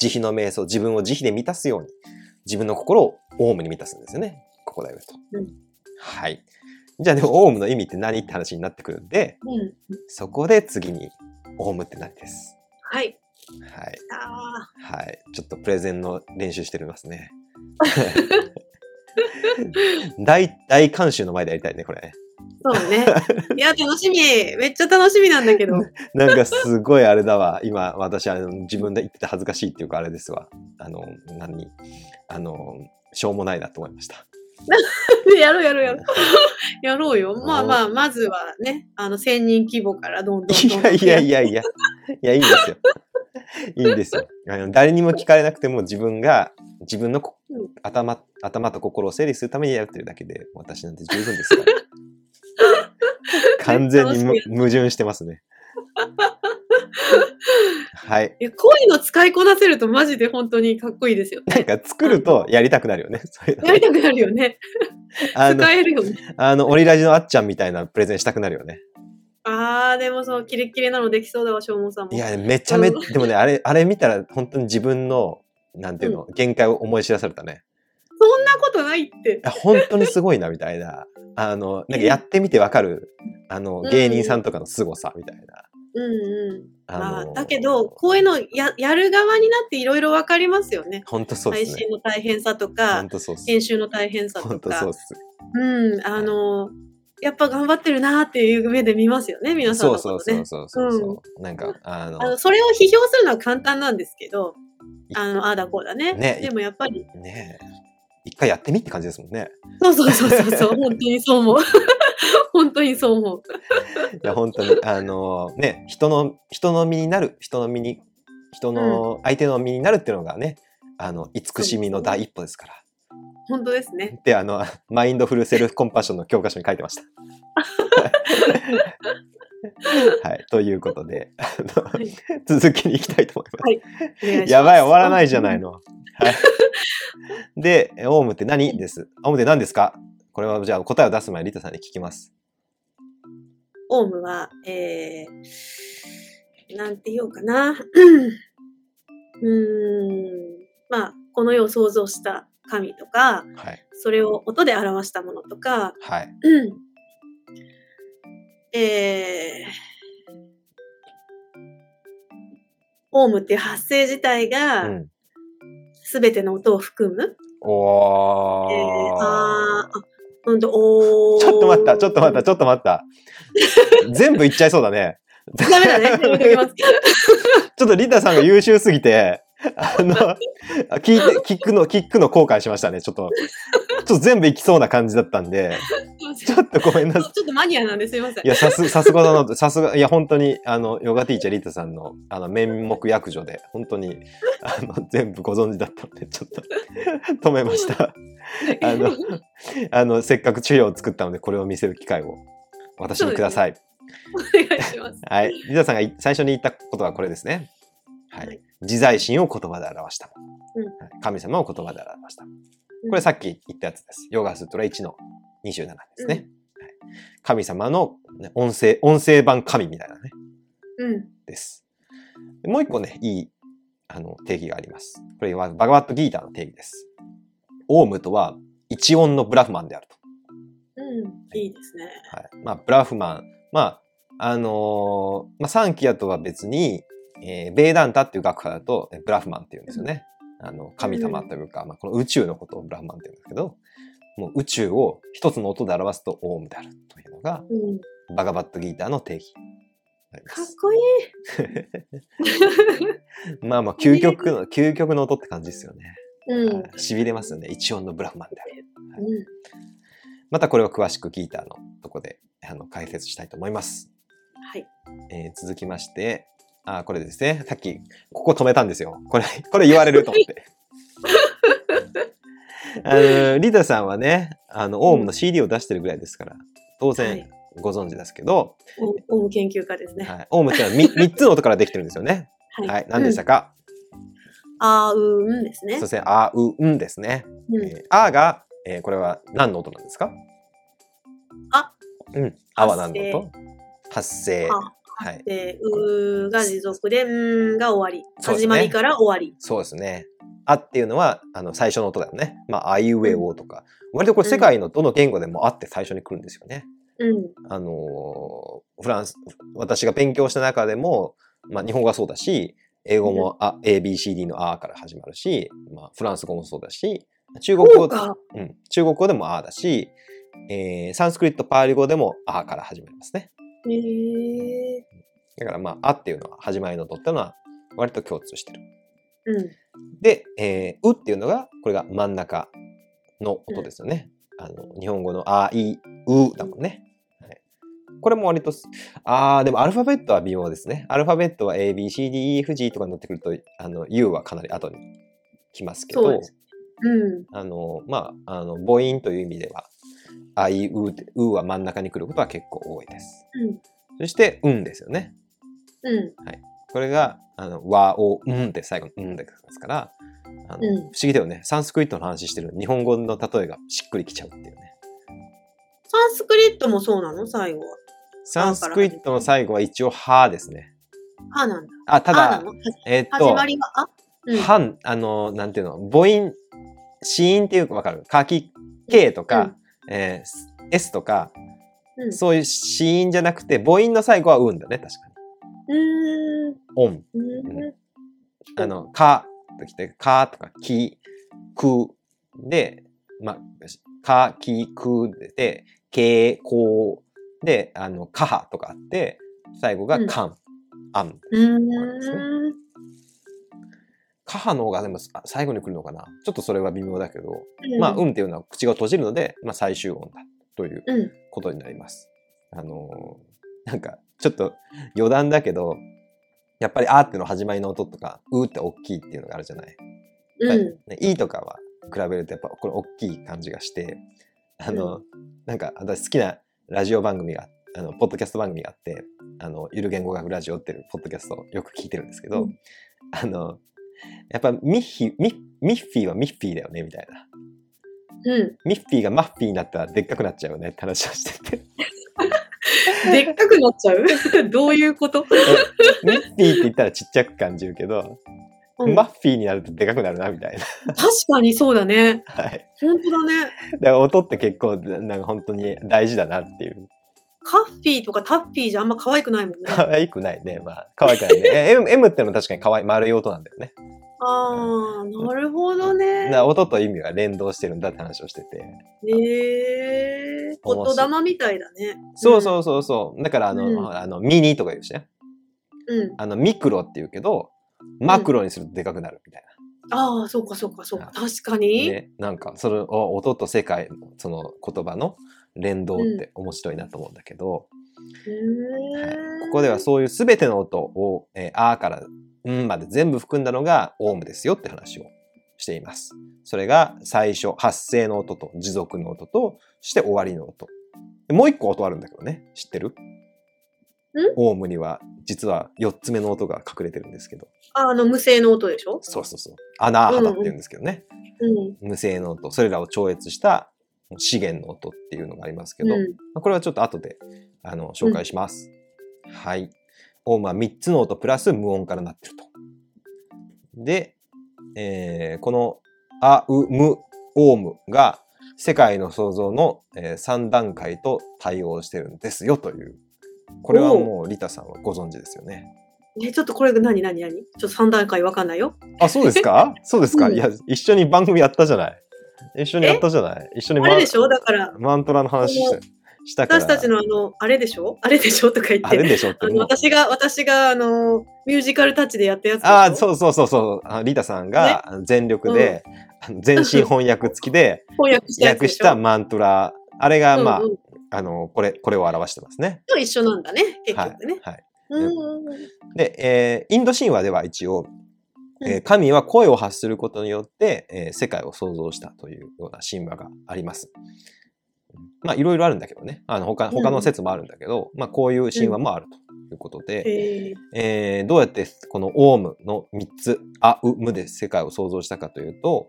Speaker 2: 慈悲の瞑想、自分を慈悲で満たすように、自分の心をオウムに満たすんですよね。ここだよと。
Speaker 3: うん
Speaker 2: はい。じゃあでも、オウムの意味って何って話になってくるんで、
Speaker 3: うん。
Speaker 2: そこで次に、オウムって何です？
Speaker 3: はい。
Speaker 2: はい。
Speaker 3: あ
Speaker 2: はい。ちょっとプレゼンの練習してますね。大、大監修の前でやりたいね、これね。
Speaker 3: そうね。いや、楽しみ。めっちゃ楽しみなんだけど。
Speaker 2: なんかすごいあれだわ。今、私、あの、自分で言ってて恥ずかしいっていうかあれですわ。あの、何？あの、しょうもないなと思いました。
Speaker 3: やろうやろうやろう。やろうよ。まあまあ、まずはね、あの、1000人規模からどんどん。
Speaker 2: いやいやいやいや。いや、いいんですよ。いいんですよ。あの誰にも聞かれなくても自分が、自分の頭、頭と心を整理するためにやってるだけで、私なんて十分ですから。完全に矛盾してますね。はい。
Speaker 3: いや、こういうの使いこなせるとマジで本当にかっこいいですよ。
Speaker 2: なんか作るとやりたくなるよね。そうい
Speaker 3: やりたくなるよね。使、えるよね。
Speaker 2: あの、オリラジのあっちゃんみたいなプレゼンしたくなるよね。
Speaker 3: あー、でもそう、キレッキレなのできそうだわ、しょうもさんも。
Speaker 2: いや、めちゃめ、
Speaker 3: うん
Speaker 2: でもね、あれ、あれ見たら本当に自分の、なんていうの、限界を思い知らされたね。
Speaker 3: そんなことないって
Speaker 2: 本当にすごいな、みたいな。あの、なんかやってみてわかる、あの、芸人さんとかの凄さ、みたいな。
Speaker 3: うんうん。
Speaker 2: あ
Speaker 3: まあ、
Speaker 2: の
Speaker 3: だけど、こういうのややる側になっていろいろわかりますよね。
Speaker 2: 本当そうですね
Speaker 3: 配信。の大変さとか
Speaker 2: 本、当そうっす。
Speaker 3: 編集の大変さとか
Speaker 2: 本当そうっ。す。
Speaker 3: うん、あの、やっぱ頑張ってるなっていう目で見ますよね、皆さん
Speaker 2: そう
Speaker 3: のことね。
Speaker 2: そうそうそうそうそう。なんか、あの、
Speaker 3: あの、それを批評するのは簡単なんですけど、あの、ああだこうだね。
Speaker 2: ね
Speaker 3: でもやっぱり、
Speaker 2: ねえ。一回やってみって感じですもんね。
Speaker 3: そうそうそうそうそう、本当にそう思う。本当にそう思う。
Speaker 2: いや、本当に、あの、ね、人の、人の身になる、人の身に、人の、相手の身になるっていうのがね、あの、慈しみの第一歩ですから。
Speaker 3: 本当ですね。
Speaker 2: って、あの、マインドフルセルフコンパッションの教科書に書いてました。はい。ということで、
Speaker 3: はい
Speaker 2: 続きに行きたいと思います。
Speaker 3: はいいします
Speaker 2: やばい、終わらないじゃない。の。はい。で、オウムって何？です。オウムって何ですか？これはじゃあ答えを出す前にリタさんに聞きます。
Speaker 3: オウムは、えー、なんて言おうかな。うーん。まあ、この世を創造した神とか、
Speaker 2: はい。
Speaker 3: それを音で表したものとか、
Speaker 2: はい。
Speaker 3: うんえー、オウムっていう発声自体
Speaker 2: う
Speaker 3: が、
Speaker 2: ん。
Speaker 3: すべての音を含む。
Speaker 2: おー。
Speaker 3: えー、あほんと、おー。
Speaker 2: ちょっと待った、ちょっと待った、ちょっと待った。全部言っちゃいそうだね。
Speaker 3: ダメだね。
Speaker 2: ちょっとリタさんが優秀すぎて、あの、聞いて、聞くの、聞くの後悔しましたね。ちょっと、ちょっと全部いきそうな感じだったんで、ちょっとごめんなさい。
Speaker 3: ちょっとマニアなんですいません。
Speaker 2: いや、さす、さすがだなと、さすが、いや、本当に、あの、ヨガティーチャーリタさんの、あの、面目役所で、本当に、あの、全部ご存知だったので、ちょっと、止めました。あの、あの、せっかく治療を作ったので、これを見せる機会を、私にください。
Speaker 3: お願いします。
Speaker 2: はい。リタさんがい最初に言ったことはこれですね。は
Speaker 3: はいい。
Speaker 2: 自在心を言葉で表した。神様を言葉で表した。これさっき言ったやつです。ヨガスートラ1の27ですね。はい、神様のね音声、音声版神みたいなね、
Speaker 3: うん。
Speaker 2: です。でもう一個ね、いいあの定義があります。これはバガバットギーターの定義です。オウムとは一音のブラフマンであると。
Speaker 3: うん。いいですね。
Speaker 2: はい。まあ、ブラフマン。まあ、あのーまあ、サンキアとは別に、えーベーダンタっていう学派だと、えブラフマンって言うんですよね。あの、神様というか、まあ、この宇宙のことをブラフマンって言うんですけど、もう宇宙を一つの音で表すとオウムであるというのが、
Speaker 3: うん。
Speaker 2: バガバットギーターの定義
Speaker 3: かっ
Speaker 2: す。
Speaker 3: こいい。
Speaker 2: まあまあ、究極の、究極の音って感じですよね。
Speaker 3: うん。
Speaker 2: はい痺れますよね。一音のブラフマンである。
Speaker 3: うん。
Speaker 2: またこれを詳しくギーターのとこで、あの、解説したいと思います。
Speaker 3: はい。
Speaker 2: えー続きまして、あ、これですね。さっき、ここ止めたんですよ。これ、これ言われると思って。あの、リタさんはね、あの、オウムの CD を出してるぐらいですから、当
Speaker 3: は
Speaker 2: 然
Speaker 3: い
Speaker 2: ご存知ですけど、
Speaker 3: オウム研究家ですね。
Speaker 2: はい、オウムってのは 3, 三つの音からできてるんですよね。
Speaker 3: は
Speaker 2: はい。何でしたか、
Speaker 3: あーうーんですね
Speaker 2: そう。ですね。あ、う、んですね。
Speaker 3: うん
Speaker 2: えーあが、えーこれは何の音なんですか？
Speaker 3: あ。
Speaker 2: うん。あは何の音？発声。
Speaker 3: あ
Speaker 2: はい。
Speaker 3: で、うーが持続で、んーが終わり。
Speaker 2: ね
Speaker 3: 始まりから終わり。
Speaker 2: そうですね。あっていうのは、あの、最初の音だよね。まあ、あいうえおとか。割とこれ世界のどの言語でもあって最初に来るんですよね。
Speaker 3: うん。
Speaker 2: あのーフランス、私が勉強した中でも、まあ、日本語はそうだし、英語もあ、A、B、C、D のあから始まるし、まあ、フランス語もそうだし、中国語、
Speaker 3: そう
Speaker 2: ん、中国語でもあだし、えーサンスクリットパーリ語でもあから始まりますね。
Speaker 3: へえ。
Speaker 2: だからまあ、あっていうのは始まりの音っていうのは割と共通してる。
Speaker 3: うん。
Speaker 2: で、えーうっていうのが、これが真ん中の音ですよね。あの日本語のあ、い、うだもんね。はい、これも割とす、あー、でもアルファベットは微妙ですね。アルファベットは A, B, C, D, E, F, G とかになってくると、あの U はかなり後に来ますけど
Speaker 3: そうん。
Speaker 2: あの、まあ、あの母音という意味では、あいうって、うは真ん中に来ることは結構多いです。
Speaker 3: うん。
Speaker 2: そして、うんですよね。
Speaker 3: うん。
Speaker 2: これが、あの、和を、うんって最後にうんですから、あの
Speaker 3: うん
Speaker 2: 不思議だよね。サンスクリットの話してる日本語の例えがしっくりきちゃうっていうね。
Speaker 3: サンスクリットもそうなの？最後は。
Speaker 2: サンスクリットの最後は一応、はですね。
Speaker 3: あなんだ？
Speaker 2: あ、ただえーっ
Speaker 3: 始
Speaker 2: と、
Speaker 3: まりがあうん。
Speaker 2: はん、あの、なんていうの、母音、子音っていうかわかる書き、K とか、えー S とか、
Speaker 3: うん。
Speaker 2: そういう子音じゃなくて、母音の最後はうんだね、確かに。
Speaker 3: うーん。
Speaker 2: 音。
Speaker 3: うん。
Speaker 2: あの、かときて、かとか、き、くで、ま、か、き、くで、け、こで、あの、かはとかあって、最後が
Speaker 3: うん
Speaker 2: かん、あん。
Speaker 3: うーん。
Speaker 2: かはの方がでもあ最後に来るのかなちょっとそれは微妙だけど、
Speaker 3: うん
Speaker 2: まあ、うんっていうのは口が閉じるので、まあ、最終音だという
Speaker 3: うん。
Speaker 2: ことになります。あのーなんか、ちょっと余談だけど、やっぱりあーっての始まりの音とか、うーって大きいっていうのがあるじゃない。
Speaker 3: うん。
Speaker 2: ね、いいとかは比べるとやっぱこれ大きい感じがして、あの、なんか私好きなラジオ番組が、あの、ポッドキャスト番組があって、あの、ゆる言語学ラジオっていうポッドキャストをよく聞いてるんですけど、
Speaker 3: うん
Speaker 2: あの、やっぱミッヒミッ、ミッフィーはミッフィーだよね、みたいな。
Speaker 3: うん。
Speaker 2: ミッフィーがマッフィーになったらでっかくなっちゃうよねって話をしてて。
Speaker 3: でっかくなっちゃう？どういうこと？
Speaker 2: ミッフィーって言ったらちっちゃく感じるけど、
Speaker 3: うん
Speaker 2: マッフィーになるとでかくなるな、みたいな。
Speaker 3: 確かにそうだね。
Speaker 2: はい。
Speaker 3: 本当だね。
Speaker 2: だから音って結構、なんか本当に大事だなっていう。
Speaker 3: カッフィーとかタッフィーじゃあんま可愛くないもんね。
Speaker 2: 可愛くないね。まあ、可愛くないね。え M, M ってのも確かに可愛い、丸い音なんだよね。
Speaker 3: ああ、なるほど
Speaker 2: だ
Speaker 3: ね
Speaker 2: か。ら音と意味が連動してるんだって話をしてて。
Speaker 3: へえ。
Speaker 2: 面白い
Speaker 3: 言霊みたいだね。
Speaker 2: そうそうそうそう。だからあの、
Speaker 3: うん
Speaker 2: あのミニとか言うしね。
Speaker 3: うん。うん。
Speaker 2: あの、ミクロって言うけど、マクロにするとでかくなるみたい
Speaker 3: ああ、そうかそうかそうか。
Speaker 2: あ
Speaker 3: 確か
Speaker 2: な。
Speaker 3: に。
Speaker 2: ね。なんか、そのお音と世界、その言葉の連動って面白いなと思うんだけど、
Speaker 3: へ
Speaker 2: はい
Speaker 3: ー
Speaker 2: ここではそういうすべての音を、えーあーからんまで全部含んだのがオウムですよって話をしています。それが最初、発声の音と持続の音と、そして終わりの音。でもう一個音あるんだけどね。知ってる？オウムには実は4つ目の音が隠れてるんですけど。
Speaker 3: ああの、無声の音でしょ？
Speaker 2: そうそうそう。アナーハタって言うんですけどね。
Speaker 3: うん。
Speaker 2: 無声の音。それらを超越した資源の音っていうのがありますけど、
Speaker 3: うん。
Speaker 2: まあこれはちょっと後であの紹介します。はい。オウムは3つの音プラス無音からなってると。で、えーこのあ、う、む、オウムが世界の創造の、え3段階と対応してるんですよという。これはもうリタさんはご存知ですよね。
Speaker 3: え、ちょっとこれ何何何？ちょっと3段階わかんないよ。
Speaker 2: あ、そうですか？そうですか、
Speaker 3: うん
Speaker 2: いや、一緒に番組やったじゃない。一緒にやったじゃない一緒にマ
Speaker 3: あれでしょ？だから、
Speaker 2: マントラの話したしたから。
Speaker 3: 私たちのあの、あれでしょ？あれでしょ？とか言っ
Speaker 2: あれ
Speaker 3: て。
Speaker 2: でしょって
Speaker 3: 私が、私が、あの、ミュージカルタッチでやったやつ。
Speaker 2: ああ、そうそうそうそう。あリタさんが全力で、あの全身翻訳付きで
Speaker 3: 翻訳した。
Speaker 2: 訳したマントラ。あれが、まあ、
Speaker 3: うんうん
Speaker 2: あの、これ、これを表してますね。
Speaker 3: と一緒なんだね、結
Speaker 2: はい
Speaker 3: 局ね。。
Speaker 2: はい。
Speaker 3: うんうんうん
Speaker 2: で、えーインド神話では一応、えー
Speaker 3: うん
Speaker 2: 神は声を発することによって、えー世界を創造したというような神話があります。まあ、いろいろあるんだけどね。あの、他、他の説もあるんだけど、まあ、こういう神話もあるということで、
Speaker 3: へー
Speaker 2: えーどうやってこのオウムの3つ、あ、う、むで世界を創造したかというと、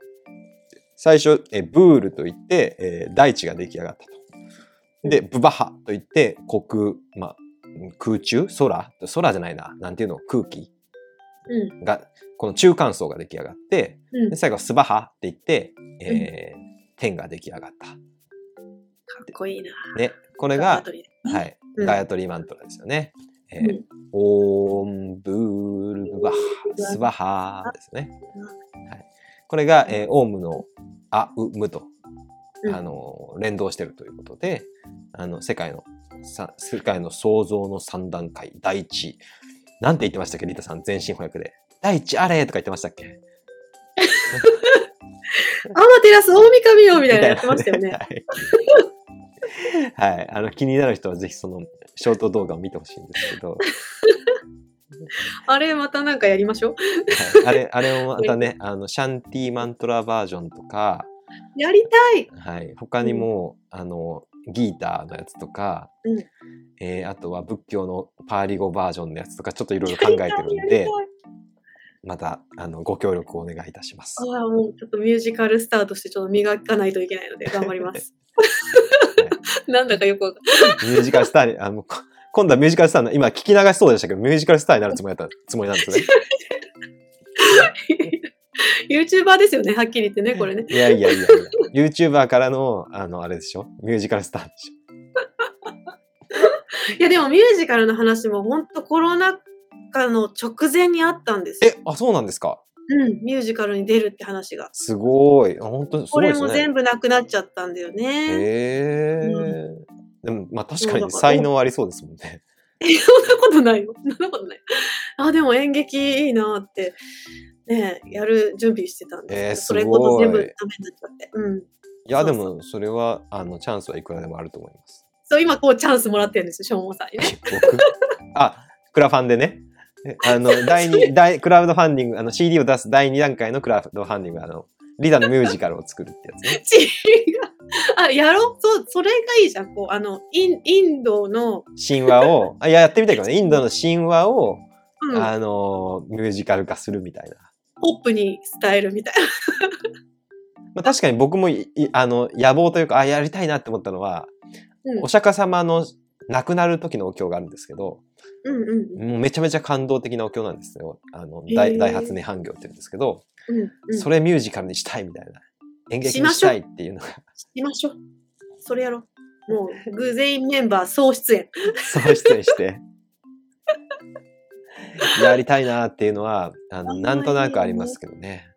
Speaker 2: 最初、えーブールといって、えー大地が出来上がったと。で、ブバハといって、虚空、まあ、空中空空じゃないな。なんていうの空気
Speaker 3: うん
Speaker 2: が、この中間層が出来上がって、
Speaker 3: うん
Speaker 2: で最後はスバハって言って、えー天が出来上がった。
Speaker 3: かっこいいな。
Speaker 2: ね、これがはい、
Speaker 3: うん
Speaker 2: ガヤトリーマントラですよね。えー
Speaker 3: うん
Speaker 2: オーンブールブバハスバハですね
Speaker 3: うん。
Speaker 2: はい、これが、えーオウムのあ、う、むと
Speaker 3: うん
Speaker 2: あの連動してるということであの世界のさ世界の創造の3段階第一なんて言ってましたっけリタさん全身翻訳で第一あれとか言ってましたっけ？
Speaker 3: アマテラス大神よみたいなのやってましたよね。
Speaker 2: はい。はい。あの、気になる人はぜひその、ショート動画を見てほしいんですけど、
Speaker 3: あれまたなんかやりましょう？
Speaker 2: はい、あれ、あれもまたね、あの、シャンティーマントラバージョンとか、
Speaker 3: やりたい。
Speaker 2: はい。他にも、あの、ギーターのやつとか、
Speaker 3: うん
Speaker 2: えーあとは仏教のパーリ語バージョンのやつとか、ちょっといろいろ考えてるんで、また、あの、ご協力をお願いいたします。
Speaker 3: ああ、もうちょっとミュージカルスターとしてちょっと磨かないといけないので頑張ります。なんだかよくわかんない。
Speaker 2: ミュージカルスターに、あの、こ今度はミュージカルスターの、今聞き流しそうでしたけど、ミュージカルスターになるつもりだった、つもりなんですね。
Speaker 3: YouTuber ですよね、はっきり言ってね、これね。
Speaker 2: いやいやいやいや、YouTuber からの、あの、あれでしょ？ミュージカルスターでし
Speaker 3: いや、でもミュージカルの話も本当コロナ禍の直前にあったんです
Speaker 2: ょ。
Speaker 3: よ。
Speaker 2: え、あ、そうなんですか？
Speaker 3: うん、ミュージカルに出るって話が。
Speaker 2: すごい。あ本当にす
Speaker 3: これ
Speaker 2: ごいですね。
Speaker 3: も全部なくなっちゃったんだよね。
Speaker 2: へえ、
Speaker 3: う
Speaker 2: でも、まあ確かに才能ありそうですもんね。
Speaker 3: そんなことないよ。そんなことない。あ、でも演劇いいなって、ねやる準備してたんですけど、
Speaker 2: えー
Speaker 3: それこそ全部ダメになっちゃって。うん。
Speaker 2: いや、でも、それは、あの、チャンスはいくらでもあると思います。
Speaker 3: そう、今こうチャンスもらってるんですよ、しょうもさんにね。
Speaker 2: 僕？あ、クラファンでね。えあの、第二、第、クラウドファンディング、あの、CD を出す第2段階のクラウドファンディング、あの、リダのミュージカルを作るってやつね。
Speaker 3: 違う。あ、やろう？そう、それがいいじゃん。こう、あの、インインドの、
Speaker 2: 神話を、あ、いや、やってみたいけどね、インドの神話を、
Speaker 3: うん、
Speaker 2: あの、ミュージカル化するみたいな。
Speaker 3: ポップに伝えるみたいな。
Speaker 2: まあ、確かに僕もあの、野望というか、あ、やりたいなって思ったのは、
Speaker 3: うん
Speaker 2: お釈迦様の亡くなる時のお経があるんですけど、
Speaker 3: うんうん
Speaker 2: もうめちゃめちゃ感動的なお経なんですよ。あの、大大発涅槃経って言うんですけど、
Speaker 3: うんうん。
Speaker 2: それミュージカルにしたいみたいな。演劇にしたいっていうのが、
Speaker 3: しましょう。それやろう。もう、偶然メンバー総出演。
Speaker 2: そう出演して、やりたいなっていうのは、あの、なんとなくありますけどね。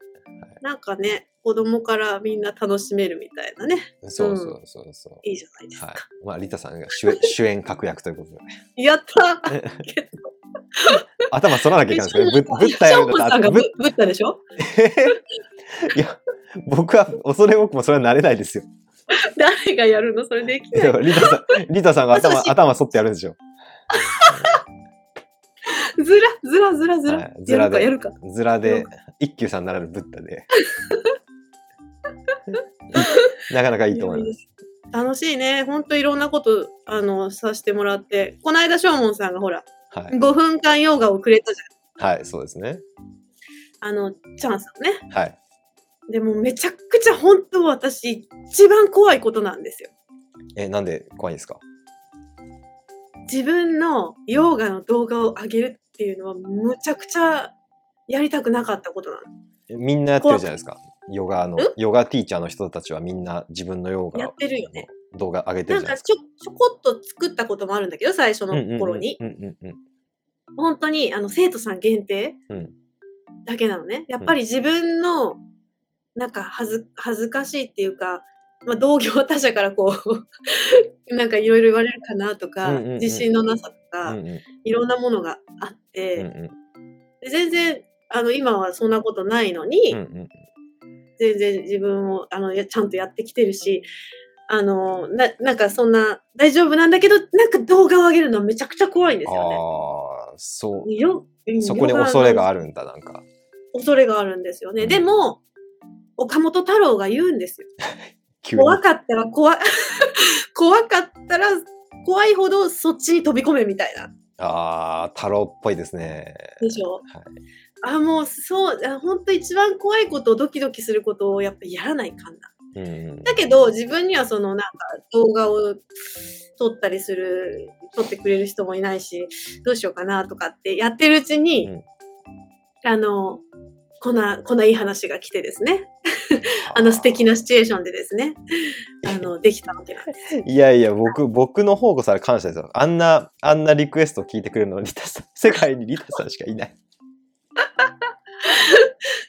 Speaker 3: なんかね、子供からみんな楽しめるみたいなね。
Speaker 2: そうそうそうそう。
Speaker 3: いいじゃないですか。
Speaker 2: はい。まあ、リタさんが主演 主演確役ということでね。
Speaker 3: やったー
Speaker 2: 頭反らなきゃいけないんです けど、ぶぶっ
Speaker 3: シ
Speaker 2: たやるん
Speaker 3: ョーモンさんが
Speaker 2: だったら、ぶ
Speaker 3: ったでしょ？
Speaker 2: いや、僕は恐れ多くもそれはなれないですよ。
Speaker 3: 誰がやるの？それできない。
Speaker 2: リタさん、リタさんが頭、
Speaker 3: 私
Speaker 2: 頭反ってやるんでしょ。
Speaker 3: ずら、ずら、ずら、ずら。
Speaker 2: はいずらで。ずらで、一休さんならぬブッダで。なかなかいいと思います。
Speaker 3: 楽しいね。ほんといろんなこと、あの、させてもらって。この間、しょうもんさんがほら、
Speaker 2: はい。
Speaker 3: 5分間ヨガをくれたじ
Speaker 2: はい、そうですね。
Speaker 3: ゃん。あの、チャンさんね。
Speaker 2: はい。
Speaker 3: でも、めちゃくちゃ本当私、一番怖いことなんですよ。
Speaker 2: え、なんで怖いんですか？
Speaker 3: 自分のヨガの動画を上げるっていうのは、むちゃくちゃやりたくなかったことなの。
Speaker 2: えみんなやってるじゃないですか。ヨガの
Speaker 3: ん、
Speaker 2: ヨガティーチャーの人たちはみんな自分のヨガ
Speaker 3: やってるよね。
Speaker 2: の動画上げて
Speaker 3: なんか
Speaker 2: るじゃないですか。
Speaker 3: ちょ、ちょこっと作ったこともあるんだけど、最初の頃に。
Speaker 2: うんうんうんうん。
Speaker 3: 本当に、あの、生徒さん限定
Speaker 2: うん。
Speaker 3: だけなのね。やっぱり自分の、なんか、恥ず、恥ずかしいっていうか、まあ、同業他社からこう、なんかいろいろ言われるかなとか、
Speaker 2: うんうんうん。
Speaker 3: 自信のなさとか、
Speaker 2: うんうん。
Speaker 3: いろんなものがあっ
Speaker 2: う
Speaker 3: て、
Speaker 2: んうん。
Speaker 3: で全然、あの、今はそんなことないのに、
Speaker 2: うんうん
Speaker 3: 全然自分を、あの、やちゃんとやってきてるし、あの、な、なんかそんな、大丈夫なんだけど、なんか動画を上げるのはめちゃくちゃ怖いんですよね。
Speaker 2: ああ、そう。
Speaker 3: よ
Speaker 2: そこに恐れがあ
Speaker 3: る。
Speaker 2: るんだ、なんか。
Speaker 3: 恐れがあるんですよね。
Speaker 2: うん
Speaker 3: でも、岡本太郎が言うんですよ。怖かったら怖い、怖かったら怖いほどそっちに飛び込めみたいな。
Speaker 2: ああ、太郎っぽいですね。
Speaker 3: でしょ
Speaker 2: はい。
Speaker 3: あ、もうそう、あ本当一番怖いこと、ドキドキすることをやっぱやらないかんな。
Speaker 2: うんうん
Speaker 3: だけど、自分にはそのなんか動画を撮ったりする、撮ってくれる人もいないし、どうしようかなとかってやってるうちに、
Speaker 2: うん
Speaker 3: あの、こんな、こんないい話が来てですね。あの素敵なシチュエーションでですね、あの、できたわけなんです。
Speaker 2: いやいや、僕、僕の方こそあれ感謝ですよ。あんな、あんなリクエストを聞いてくれるのはリタさん。世界にリタさんしかいない。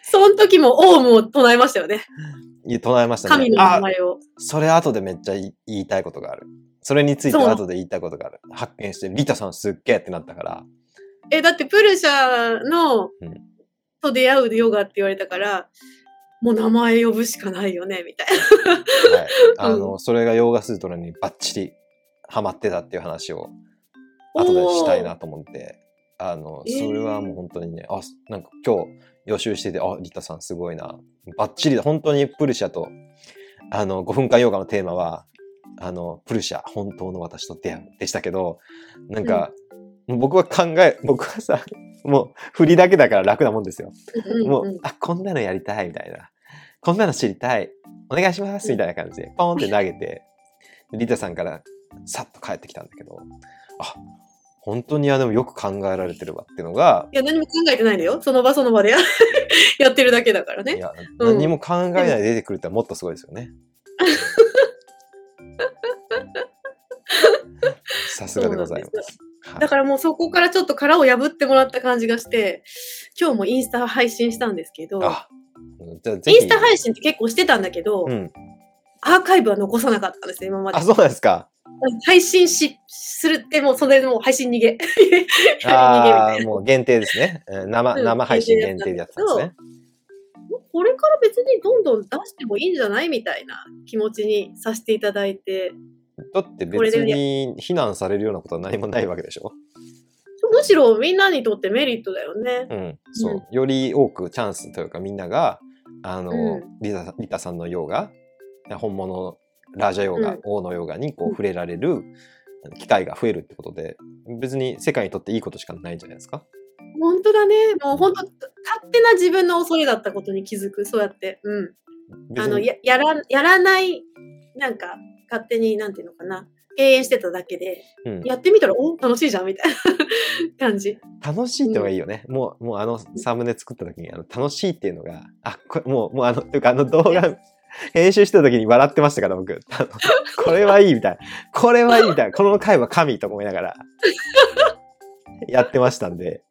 Speaker 3: その時時もオウムを唱えましたよね。
Speaker 2: い唱えましたね。
Speaker 3: 神の名
Speaker 2: あ、
Speaker 3: 前を。
Speaker 2: それ後でめっちゃ言いたいことがある。それについて後で言いたいことがある。発見して、リタさんすっげえってなったから。
Speaker 3: え、だってプルシャの、
Speaker 2: うん
Speaker 3: と出会うヨガって言われたから、もう名前呼ぶしかないよね、みたい
Speaker 2: はい。あの、それがヨーガスートラにバッチリハマってたっていう話を
Speaker 3: な。
Speaker 2: 後でしたいなと思って、あの、
Speaker 3: えー
Speaker 2: それはもう本当にね、あ、なんか今日予習してて、あ、リタさんすごいな。バッチリだ。本当にプルシャと、あの、5分間ヨガのテーマは、あの、プルシャ、本当の私と出会うでしたけど、なんか、僕は考え、僕はさ、もう振りだけだから楽なもんですよ。
Speaker 3: うんうん
Speaker 2: もう、あ、こんなのやりたいみたいな。こんなの知りたい。お願いしますみたいな感じで、ポンって投げて、リタさんからさっと帰ってきたんだけど、あ、本当にあでもよく考えられてるわっていうのが、
Speaker 3: いや、何も考えてないんだよ。その場その場でや やってるだけだからね。
Speaker 2: いや、
Speaker 3: うん
Speaker 2: 何も考えないで出てくるってもっとすごいですよね。さすがでございます。はい
Speaker 3: だからもうそこからちょっと殻を破ってもらった感じがして、今日もインスタ配信したんですけど、インスタ配信って結構してたんだけど、
Speaker 2: うん。
Speaker 3: アーカイブは残さなかったんですよ、今まで
Speaker 2: あ、。そうなんですか。
Speaker 3: 配信し、するってもうそれでもう配信逃げ。
Speaker 2: ああ、もう限定ですね。うん生
Speaker 3: うん
Speaker 2: 生配信限定でやってたんですね。
Speaker 3: な。これから別にどんどん出してもいいんじゃないみたいな気持ちにさせていただいて、
Speaker 2: だって別に非難されるようなことは何もないわけでしょ。
Speaker 3: むしろみんなにとってメリットだよね。
Speaker 2: うん。そう。より多くチャンスというかみんなが、あの、
Speaker 3: うん
Speaker 2: リタさんのヨガ、本物のラージャヨガ、
Speaker 3: うん
Speaker 2: 王のヨガにこう
Speaker 3: うん
Speaker 2: 触れられる機会が増えるってことで、別に世界にとっていいことしかないんじゃないですか。
Speaker 3: 本当だね。もう本当、勝手な自分の恐れだったことに気づく。そうやって。うん。あの、や、やら、やらない、なんか、勝手に、なんていうのかな。敬遠してただけで、
Speaker 2: うん
Speaker 3: やってみたら、お楽しいじゃんみたいな 感じ。
Speaker 2: 楽しいってのがいいよね。もう、もうあのサムネ作った時にあの楽しいっていうのが、あ、これもう、もうあの、というかあの動画、編集してた時に笑ってましたから、僕。これはいいみたいな。これはいいみたいな。この回は神と思いながら、やってましたんで。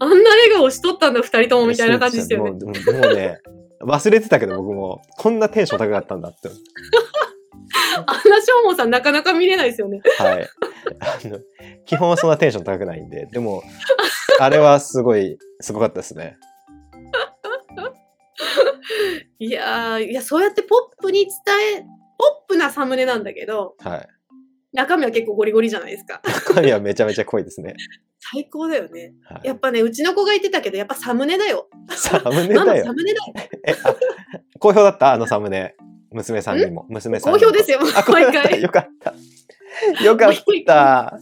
Speaker 3: あんな笑顔しとったんだ、二人ともみたいな感じですよね。
Speaker 2: もうもうもうね、忘れてたけど僕も、こんなテンション高かったんだって。
Speaker 3: あんなしょうもさんなかなか見れないですよね。
Speaker 2: はい。あの、基本はそんなテンション高くないんで、でも、あれはすごい、すごかったですね。
Speaker 3: いやー、いや、そうやってポップに伝え、ポップなサムネなんだけど、
Speaker 2: はい。
Speaker 3: 中身は結構ゴリゴリじゃないですか。
Speaker 2: 神はめちゃめちゃ濃いですね。
Speaker 3: 最高だよね。
Speaker 2: はい、
Speaker 3: やっぱね、うちの子が言ってたけど、やっぱサムネだよ。
Speaker 2: サムネ
Speaker 3: ママ
Speaker 2: だよ
Speaker 3: サ。ムネだよ。
Speaker 2: え、あ、好評だった？あのサムネ。娘さんにも。娘さん。
Speaker 3: 好評ですよ、毎。回。
Speaker 2: よかった。よかった。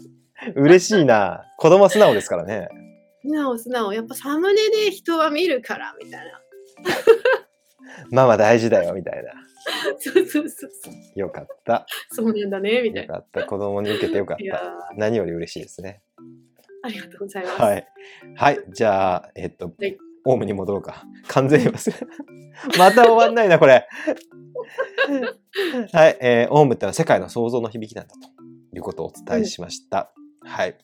Speaker 2: 嬉しいな。子供は素直ですからね。
Speaker 3: 素直、素直。やっぱサムネで人は見るから、みたいな。
Speaker 2: ママ大事だよ、みたいな。
Speaker 3: そうそうそうそう。
Speaker 2: よかった。
Speaker 3: そうなんだね、みたいな。
Speaker 2: よかった。子供に受けてよかっ
Speaker 3: いやー
Speaker 2: た。何より嬉しいですね。
Speaker 3: ありがとうございます。
Speaker 2: はい。はい。じゃあ、えっと
Speaker 3: はい、
Speaker 2: オウムに戻ろうか。完全に忘れ。また終わんないな、これ。はい。えー、オウムってのは世界の創造の響きなんだということをお伝えしました。はい。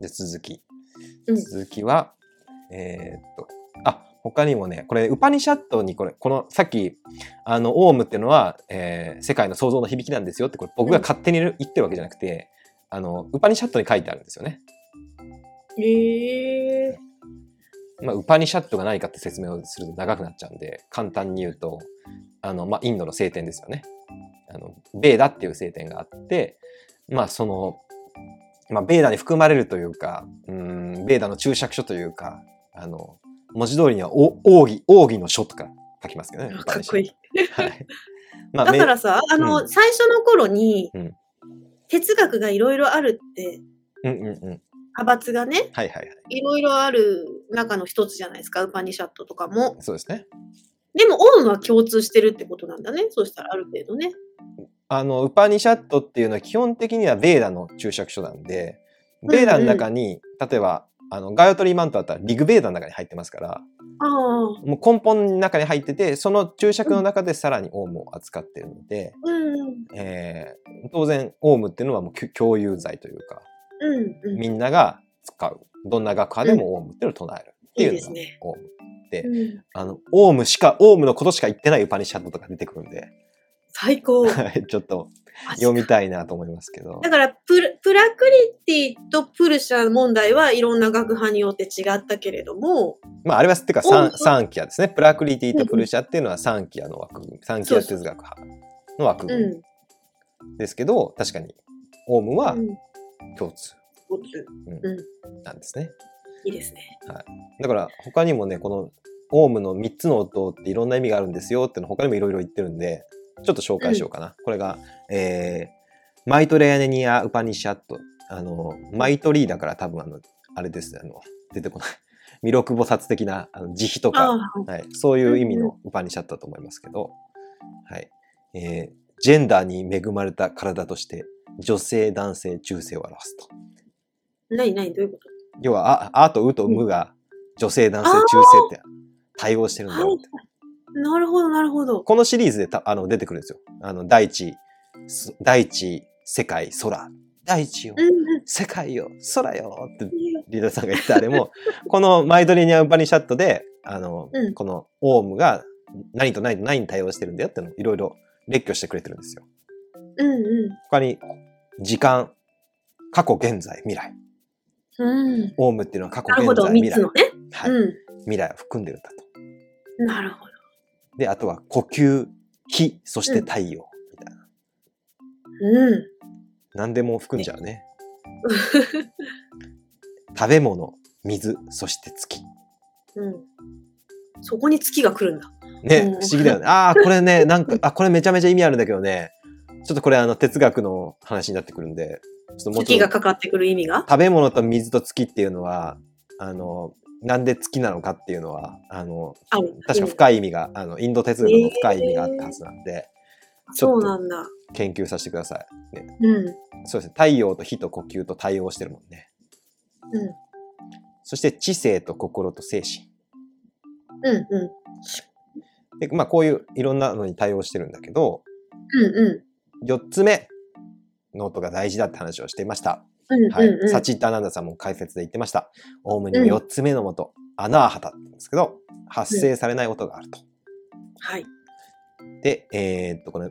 Speaker 2: で、続き。
Speaker 3: うん
Speaker 2: 続きは、えーっと、あ、他にもね、これ、ウパニシャットにこれ、この、さっき、あの、オウムっていうのは、えー世界の創造の響きなんですよって、これ僕が勝手に言ってるわけじゃなくて、あの、ウパニシャットに書いてあるんですよね。
Speaker 3: へえ
Speaker 2: まあ、ウパニシャットが何かって説明をすると長くなっちゃうんで、簡単に言うと、あの、まあ、インドの聖典ですよね。あの、ベーダっていう聖典があって、まあ、その、まあ、ベーダに含まれるというか、うん、ベーダの注釈書というか、あの、文字通りには、お奥義、奥義の書とか書きますけどね。
Speaker 3: ー。かっこいい。
Speaker 2: はい。まあ、
Speaker 3: だからさ、あの、
Speaker 2: うん
Speaker 3: 最初の頃に、
Speaker 2: うん
Speaker 3: 哲学がいろいろあるって、
Speaker 2: めうんうんうん。
Speaker 3: 派閥がね、
Speaker 2: はいはいはい。
Speaker 3: いろいろある中の一つじゃないですか、ウパニシャットとかも。
Speaker 2: そうですね。
Speaker 3: でも、オウムは共通してるってことなんだね。そうしたらある程度ね。
Speaker 2: あの、ウパニシャットっていうのは基本的にはベーダの注釈書なんで、ベーダの中に、例えば、あの、ガヨトリーマントだったらリグベーダの中に入ってますから。もう根本の中に入ってて、その注釈の中でさらにオウムを扱ってるので、
Speaker 3: うん。
Speaker 2: えー当然、オウムっていうのはもうき共有罪というか、
Speaker 3: うん。うん。
Speaker 2: みんなが使う。どんな学派でもオウムっていうのを唱えるっていうのがオウム。て、
Speaker 3: うん
Speaker 2: あの、オウムしか、オウムのことしか言ってないウパニシャッドとか出てくるんで、
Speaker 3: 最高。
Speaker 2: は いちょっと読みたいなと思いますけど
Speaker 3: だ。からプラ、プラクリティとプルシャ問題はいろんな学派によって違ったけれども、
Speaker 2: まあ、あれは、っていうか、
Speaker 3: オウム
Speaker 2: サンサンキアですね。プラクリティとプルシャっていうのはサンキアの枠組み、サンキア哲学派の枠
Speaker 3: う
Speaker 2: 組み
Speaker 3: ん。
Speaker 2: ですけど、確かに、オウムは
Speaker 3: うん。
Speaker 2: 共通
Speaker 3: ごつうん。
Speaker 2: なんですね。
Speaker 3: いいですね。
Speaker 2: だから、他にもね、この、オウムの3つの音っていろんな意味があるんですよっていうの他にもいろいろ言ってるんで、ちょっと紹介しようかな。これが、えー、マイトレアネニア・ウパニシャット。あの、マイトリーだから多分あの、あれです、あの、出てこない。弥勒菩薩的なあの慈悲とか、はい、そういう意味のウパニシャットだと思いますけど、はい。えー、ジェンダーに恵まれた体として、女性、男性、中性を表すと。
Speaker 3: 何何どういうこと？
Speaker 2: 要は、あ、あとうとむが、女性、男性、中性って対応してるんだよって。
Speaker 3: なるほど、なるほど。
Speaker 2: このシリーズでたあの出てくるんですよ。あの、大地、す大地、世界、空。大地よ。世界よ、空よってリーダーさんが言ったあれも、このマイドリニア・ウパニシャットで、あの、
Speaker 3: うん
Speaker 2: このオウムが何と何と何に対応してるんだよってのをいろいろ列挙してくれてるんですよ。
Speaker 3: うんう
Speaker 2: 他に、時間、過去、現在、未来。
Speaker 3: ん。うん。
Speaker 2: オウムっていうのは過去、
Speaker 3: なるほど、
Speaker 2: 現在、未来
Speaker 3: 三つの。ね。
Speaker 2: はい。
Speaker 3: う
Speaker 2: 未来を含んでるんだと。
Speaker 3: ん。なるほど。
Speaker 2: で、あとは呼吸、火、そして太陽、みたいな。
Speaker 3: うん。
Speaker 2: 何でも含んじゃうね。食べ物、水、そして月。
Speaker 3: うん。そこに月が来るんだ。
Speaker 2: ね、
Speaker 3: うん
Speaker 2: 不思議だよね。ああ、これね、なんか、あ、これめちゃめちゃ意味あるんだけどね、ちょっとこれあの哲学の話になってくるんで、ちょっともうちょ
Speaker 3: 月
Speaker 2: っと
Speaker 3: がかかってくる意味が
Speaker 2: 食べ物と水と月っていうのは、あの、なんで月なのかっていうのは、あの、
Speaker 3: あ
Speaker 2: 確か深い意味が、あの、インド哲学の深い意味があったはずなんで、ちょ
Speaker 3: そ
Speaker 2: っと
Speaker 3: うなんだ。
Speaker 2: 研究させてください。ね、
Speaker 3: うん。
Speaker 2: そうですね。太陽と火と呼吸と対応してるもんね。
Speaker 3: うん。
Speaker 2: そして知性と心と精神。
Speaker 3: うんうん。
Speaker 2: で、まあこういういろんなのに対応してるんだけど、
Speaker 3: うんうん。
Speaker 2: 4つ目、の音が大事だって話をしていました。
Speaker 3: うんうん
Speaker 2: はい。
Speaker 3: うん。
Speaker 2: サチッターナンダさんも解説で言ってました。オウムには4つ目の音、アナーハタって言うんですけど、発声されない音があると。
Speaker 3: はい。
Speaker 2: で、えーっと、これ、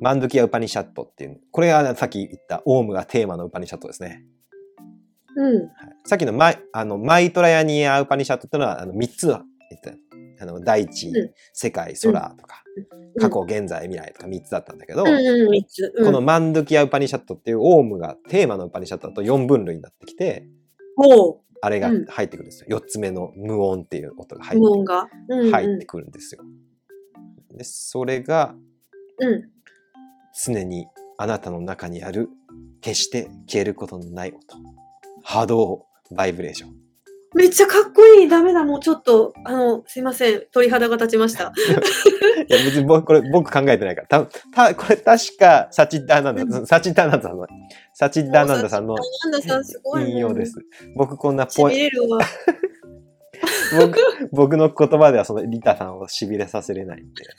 Speaker 2: マンドゥキア・ウパニシャットっていう、これがさっき言ったオウムがテーマのウパニシャットですね。
Speaker 3: うん。
Speaker 2: はいさっきのマイあのマイトラヤニア・ウパニシャットっていうのはあの3つ言ったあの大地、
Speaker 3: うん
Speaker 2: 世界、空とか、過去、現在、未来とか3つだったんだけど、
Speaker 3: うんうん、
Speaker 2: このマンドゥキア・ウパニシャットっていうオウムがテーマのウパニシャットだと4分類になってきて、
Speaker 3: ほ
Speaker 2: あれが
Speaker 3: うん
Speaker 2: 入ってくるんですよ。4つ目の無音っていう音が
Speaker 3: う。
Speaker 2: 入って
Speaker 3: 無音が？うんうん。
Speaker 2: 入ってくるんですよ。で、それが
Speaker 3: うん。
Speaker 2: 常にあなたの中にある決して消えることのない音。波動、バイブレーション。
Speaker 3: めっちゃかっこいい。ダメだ。もうちょっと、あの、すいません。鳥肌が立ちました。
Speaker 2: いや別に僕、これ僕考えてないから。た、た、これ確かサチッダーナンダ、サチッダーナンダさんの、サチッダーナンダさんの。引用です。。僕こんな
Speaker 3: し
Speaker 2: ポ
Speaker 3: わ。
Speaker 2: 僕、僕の言葉ではそのリタさんを痺れさせれないんで。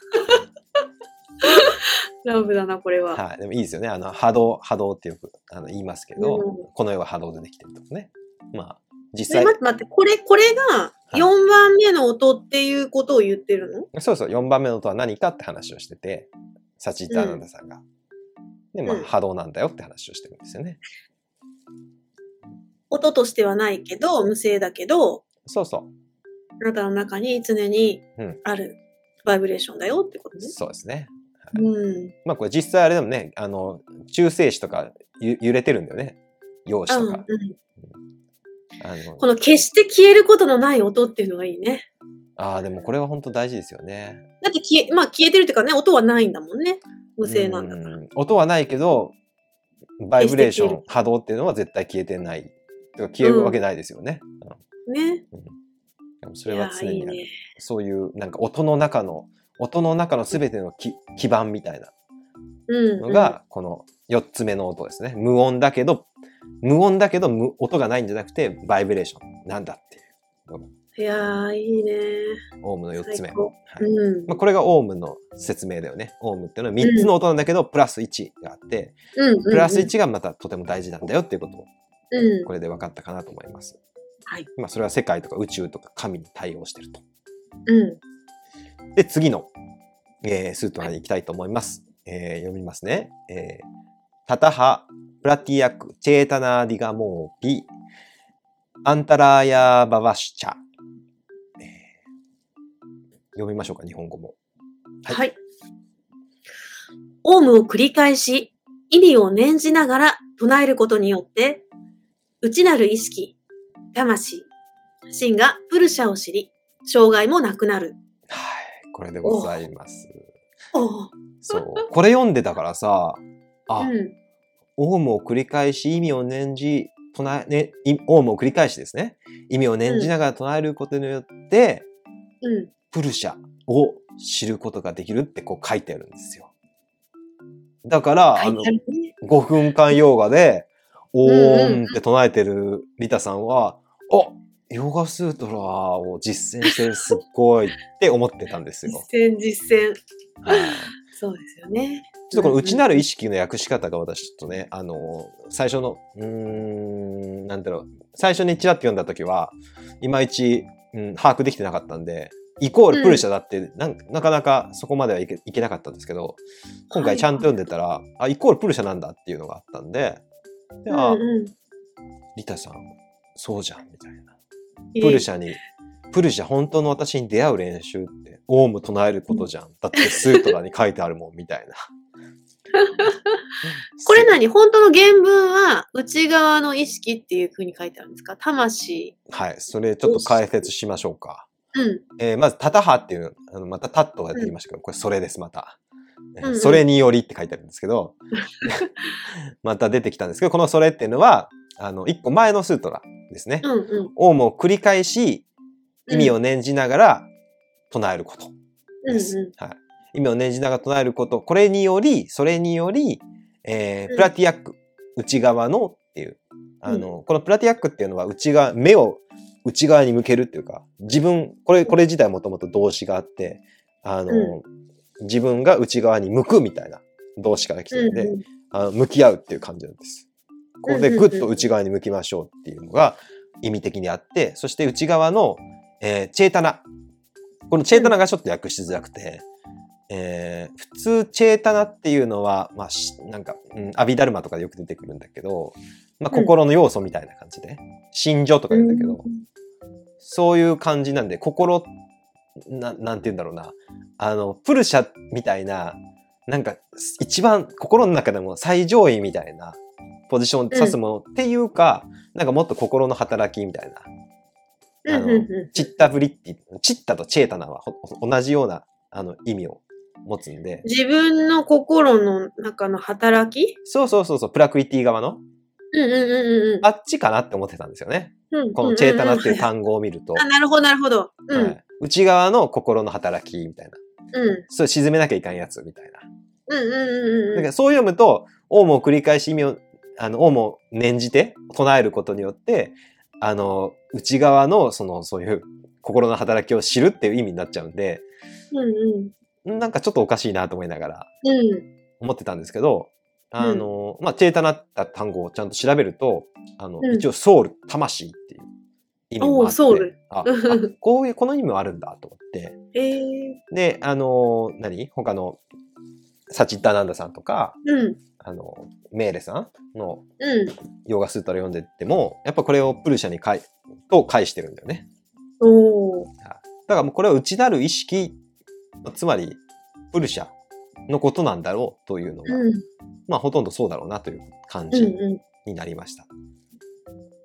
Speaker 3: ラブだな、これは。
Speaker 2: はい。でもいいですよね。あの、波動、波動ってよくあの言いますけど、
Speaker 3: うん
Speaker 2: この世は波動でできてるとかね。まあ、実
Speaker 3: え、
Speaker 2: 際、
Speaker 3: 待って待って、これ、これが
Speaker 2: い
Speaker 3: 4番目の音っていうことを言ってるの？
Speaker 2: そうそう、4番目の音は何かって話をしてて、サチッダーナンダさんが。で、まあ、
Speaker 3: うん
Speaker 2: 波動なんだよって話をしてるんですよね。
Speaker 3: 音としてはないけど、無声だけど、
Speaker 2: そうそ
Speaker 3: あなたの中に常に
Speaker 2: うん
Speaker 3: あるバイブレーションだよってこと
Speaker 2: う。
Speaker 3: ね。
Speaker 2: そうですね。
Speaker 3: うん。
Speaker 2: まあ、これ実際あれでもね、あの、中性子とかゆ揺れてるんだよね。陽子
Speaker 3: うん
Speaker 2: とか。
Speaker 3: うん
Speaker 2: あの
Speaker 3: この決して消えることのない音っていうのがいいね。
Speaker 2: ああ、でもこれは本当大事ですよね。
Speaker 3: だって消え、まあ消えてるっていうかね、音はないんだもんね。無声なんだから。
Speaker 2: うん音はないけど、バイブレーション波動っていうのは絶対消えてない。消えるわけないですよね。
Speaker 3: ね。
Speaker 2: うんでもそれは常にある。
Speaker 3: いいね。
Speaker 2: そういうなんか音の中の、音の中の全てのき基盤みたいな
Speaker 3: うん。
Speaker 2: のが、この4つ目の音ですね。無音だけど、無音だけど無音がないんじゃなくて、バイブレーションなんだっていう
Speaker 3: いやー、いいね。
Speaker 2: オウムの4つ目。はい
Speaker 3: うん。
Speaker 2: まあ、これがオウムの説明だよね。オウムっていうのは3つの音なんだけど、プラス1があって、
Speaker 3: うん。
Speaker 2: プラス1がまたとても大事なんだよっていうことを、
Speaker 3: うん。
Speaker 2: これで分かったかなと思います。
Speaker 3: はい。
Speaker 2: まあ、それは世界とか宇宙とか神に対応してると。
Speaker 3: うん。
Speaker 2: で、次の、えースートラに行きたいと思います。えー読みますね。えータタハ、プラティアク、チェータナーディガモーピ、アンタラーヤババシュチャ。えー読みましょうか、日本語も。はい
Speaker 3: はい。オウムを繰り返し、意味を念じながら唱えることによって、内なる意識、魂、心がプルシャを知り、障害もなくなる。
Speaker 2: はい、これでございます。そう。これ読んでたからさ、あ、
Speaker 3: うん。
Speaker 2: オウムを繰り返し意味を念じ、唱え、ね、いオウムを繰り返しですね。意味を念じながら唱えることによって、
Speaker 3: うん。
Speaker 2: プルシャを知ることができるってこう書いてあるんですよ。だから、あの
Speaker 3: 書いてあ、るね。
Speaker 2: 5分間ヨガで、オ
Speaker 3: ん
Speaker 2: ーンって唱えてるリタさんは、あヨガスートラを実践してるすっごいって思ってたんですよ。
Speaker 3: 実践、実践。
Speaker 2: はい
Speaker 3: そうですよね。
Speaker 2: ちょっとこの内なる意識の訳し方が私ちょっとね、あの、最初の、うーん、なんだろう、最初にチラッと読んだ時は、いまいち、うん、把握できてなかったんで、イコールプルシャだって、なんなかなかそこまではいけいけなかったんですけど、今回ちゃんと読んでたら、あ、イコールプルシャなんだっていうのがあったんで、であ、
Speaker 3: うんうん。
Speaker 2: リタさん、そうじゃん、みたいな。
Speaker 3: いい
Speaker 2: プルシャに、プルシャ本当の私に出会う練習って、オウム唱えることじゃん。だってスートラに書いてあるもん、みたいな。
Speaker 3: これ何本当の原文は内側の意識っていう風に書いてあるんですか？魂。
Speaker 2: はい。それちょっと解説しましょうか。
Speaker 3: うん。
Speaker 2: えーまず、タタハっていう、あのまたタットが出てきましたけど、これそれです、また。えー
Speaker 3: うんうん
Speaker 2: それによりって書いてあるんですけど、また出てきたんですけど、このそれっていうのは、あの、一個前のスートラですね。
Speaker 3: うんうん。
Speaker 2: オウムを繰り返し、意味を念じながら唱えることです。
Speaker 3: うんうん
Speaker 2: はい。意味を念じながら唱えること。これにより、それにより、えー
Speaker 3: うん
Speaker 2: プラティアック、内側のっていう、あの、このプラティアックっていうのは内側、目を内側に向けるっていうか、自分、これ、これ自体もともと動詞があって、あの、自分が内側に向くみたいな動詞から来てるんで、
Speaker 3: うんうん
Speaker 2: あの向き合うっていう感じなんです。ここでぐっと内側に向きましょうっていうのが意味的にあって、そして内側の、えーチェータナ。このチェータナがちょっと訳しづらくて、えー普通チェータナっていうのは、まあ、しなんか、うん、アビダルマとかでよく出てくるんだけど、まあ、
Speaker 3: うん
Speaker 2: 心の要素みたいな感じで、心情とか言うんだけど、そういう感じなんで、心、ななんて言うんだろうな。あの、プルシャみたいな、なんか、一番心の中でも最上位みたいなポジションを指すものっていうか、なんかもっと心の働きみたいな。あのチッタブリッティ、チッタとチェータナはほ同じようなあの意味を持つんで、
Speaker 3: 自分の心の中の働き？
Speaker 2: そうそうそうそう、プラクリティ側の、
Speaker 3: うんうんうんうん
Speaker 2: あっちかなって思ってたんですよね。
Speaker 3: うん。
Speaker 2: このチェータナっていう
Speaker 3: 単
Speaker 2: 単語を見ると。
Speaker 3: あ、なるほど、なるほど。うん。
Speaker 2: はい内側の心の働きみたいな。
Speaker 3: うん。
Speaker 2: それ沈めなきゃいかんやつみたいな。
Speaker 3: うんうんうんうん。
Speaker 2: だからそう読むと、オウムを繰り返し意味を、あの、オウムを念じて唱えることによって、あの、内側の、その、そういう心の働きを知るっていう意味になっちゃうんで、
Speaker 3: うんうん。
Speaker 2: なんかちょっとおかしいなと思いながら
Speaker 3: うん。
Speaker 2: 思ってたんですけど、あの、まあ、チェータナった単語をちゃんと調べると、あの、
Speaker 3: うん
Speaker 2: 一応ソウル、魂っていう意味もあって、
Speaker 3: ソウル
Speaker 2: ああこういう、この意味もあるんだと思って、
Speaker 3: ええ
Speaker 2: で、あの、何？他の、サチッターナンダさんとか、
Speaker 3: うん。
Speaker 2: あの、メーレさんの
Speaker 3: うん。
Speaker 2: ヨガスータラ読んでっても、やっぱこれをプルシャに返、と返してるんだよね。
Speaker 3: おー。
Speaker 2: だからもうこれは内なる意識、つまり、プルシャのことなんだろうというのが、
Speaker 3: うん。
Speaker 2: まあほとんどそうだろうなという感じになりました。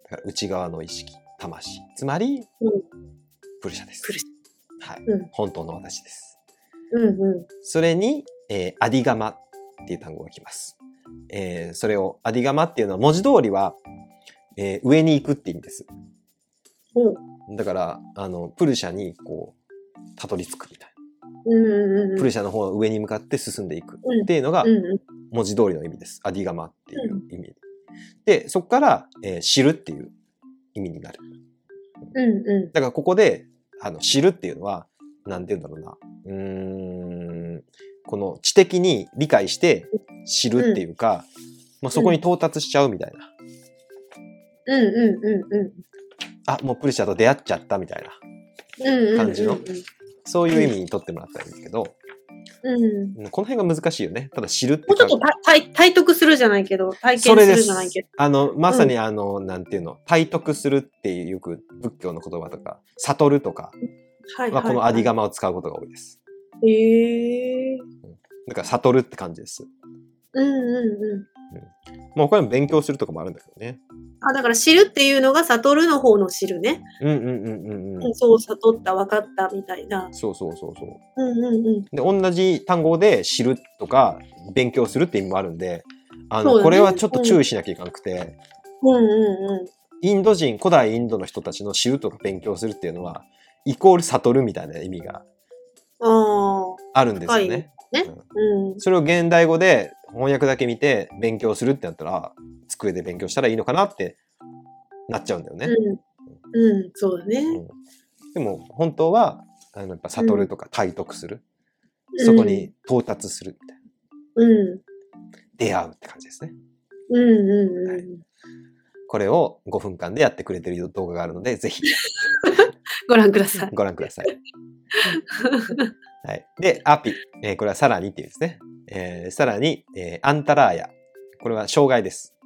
Speaker 2: だから内側の意識、魂。つまり、
Speaker 3: うん
Speaker 2: プルシャです。はい、
Speaker 3: うん
Speaker 2: 本当の私です。
Speaker 3: ん。うんう
Speaker 2: それに、えーアディガマっていう単語が来ます。えーそれを、アディガマっていうのは文字通りは、えー上に行くって意味です。
Speaker 3: う。
Speaker 2: だから、あの、プルシャに、こう、たどり着くみたい。な。プルシャの方の上に向かって進んでいく
Speaker 3: うん
Speaker 2: っていうのが。文字通りの意味です。アディガマっていう意味。で、そこから、えー知るっていう意味になる。
Speaker 3: うんう
Speaker 2: だからここで、あの、知るっていうのは、なんて言うんだろうな。うーん、この知的に理解して知るっていうか、まあ、そこに到達しちゃうみたいな。
Speaker 3: ん。うんうんうんうん。
Speaker 2: あ、もうプルシャと出会っちゃったみたいな。
Speaker 3: うんうんうんうん。
Speaker 2: 感じのそういう意味に取ってもらったらいいんだけど、
Speaker 3: うん。
Speaker 2: この辺が難しいよね。ただ知るって
Speaker 3: もうちょっとた体体得するじゃないけど、体験するじゃないけど。。
Speaker 2: あの、まさにあの、なんていうの、体得するっていうよく仏教の言葉とか、悟るとか
Speaker 3: は
Speaker 2: このアディ
Speaker 3: が。
Speaker 2: ガマを使うことが多いです。
Speaker 3: へえ。
Speaker 2: だから悟るって感じです。
Speaker 3: うんうんうん。
Speaker 2: もう他にも勉強するとかもあるんだけどね。
Speaker 3: あ、だから知るっていうのが悟るの方の知るね。
Speaker 2: うんうんうんうんうん。
Speaker 3: そう、悟った、分かったみたいな。
Speaker 2: そうそうそうそう。
Speaker 3: うんうんうん。
Speaker 2: で、同じ単語で知るとか勉強するって意味もあるんで、あの、
Speaker 3: ね
Speaker 2: これはちょっと注意しなきゃいけなくて、
Speaker 3: うんうんうん。
Speaker 2: インド人、古代インドの人たちの知るとか勉強するっていうのは、イコール悟るみたいな意味が
Speaker 3: あ
Speaker 2: あるんですよ
Speaker 3: はい
Speaker 2: ね。
Speaker 3: ね
Speaker 2: うん。それを現代語で翻訳だけ見て勉強するってなったら、机で勉強したらいいのかなってなっちゃうんだよね。
Speaker 3: うん。うん、そうだね。
Speaker 2: でも本当は、あのやっぱ悟るとか体得する。そこに到達するみたいな。
Speaker 3: うん。
Speaker 2: 出会うって感じですね。
Speaker 3: うんうんうん。
Speaker 2: これを5分間でやってくれてる動画があるので、ぜひ
Speaker 3: ご覧ください。
Speaker 2: ご覧ください。はい。で、アピ。えーこれはさらにっていうですね。えーさらに、えーアンタラーヤ。これは障害です。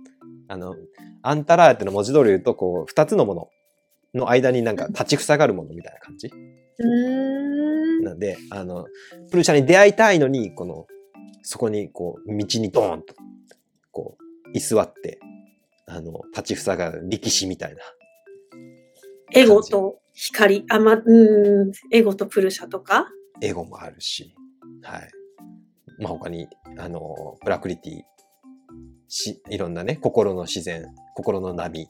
Speaker 2: あの、アンタラーヤっての文字通り言うと、こう、二つのものの間になんか立ち塞がるものみたいな感じ。なんで、あの、プルシャに出会いたいのに、この、そこに、こう、道にドーンと、こう、居座って、あの、立ち塞がる力士みたいな。
Speaker 3: エゴと光、あ、ま、うん、エゴとプルシャとか？
Speaker 2: エゴもあるし、はい。まあ、他に、あの、プラクリティ、し、いろんなね、心の自然、心の波、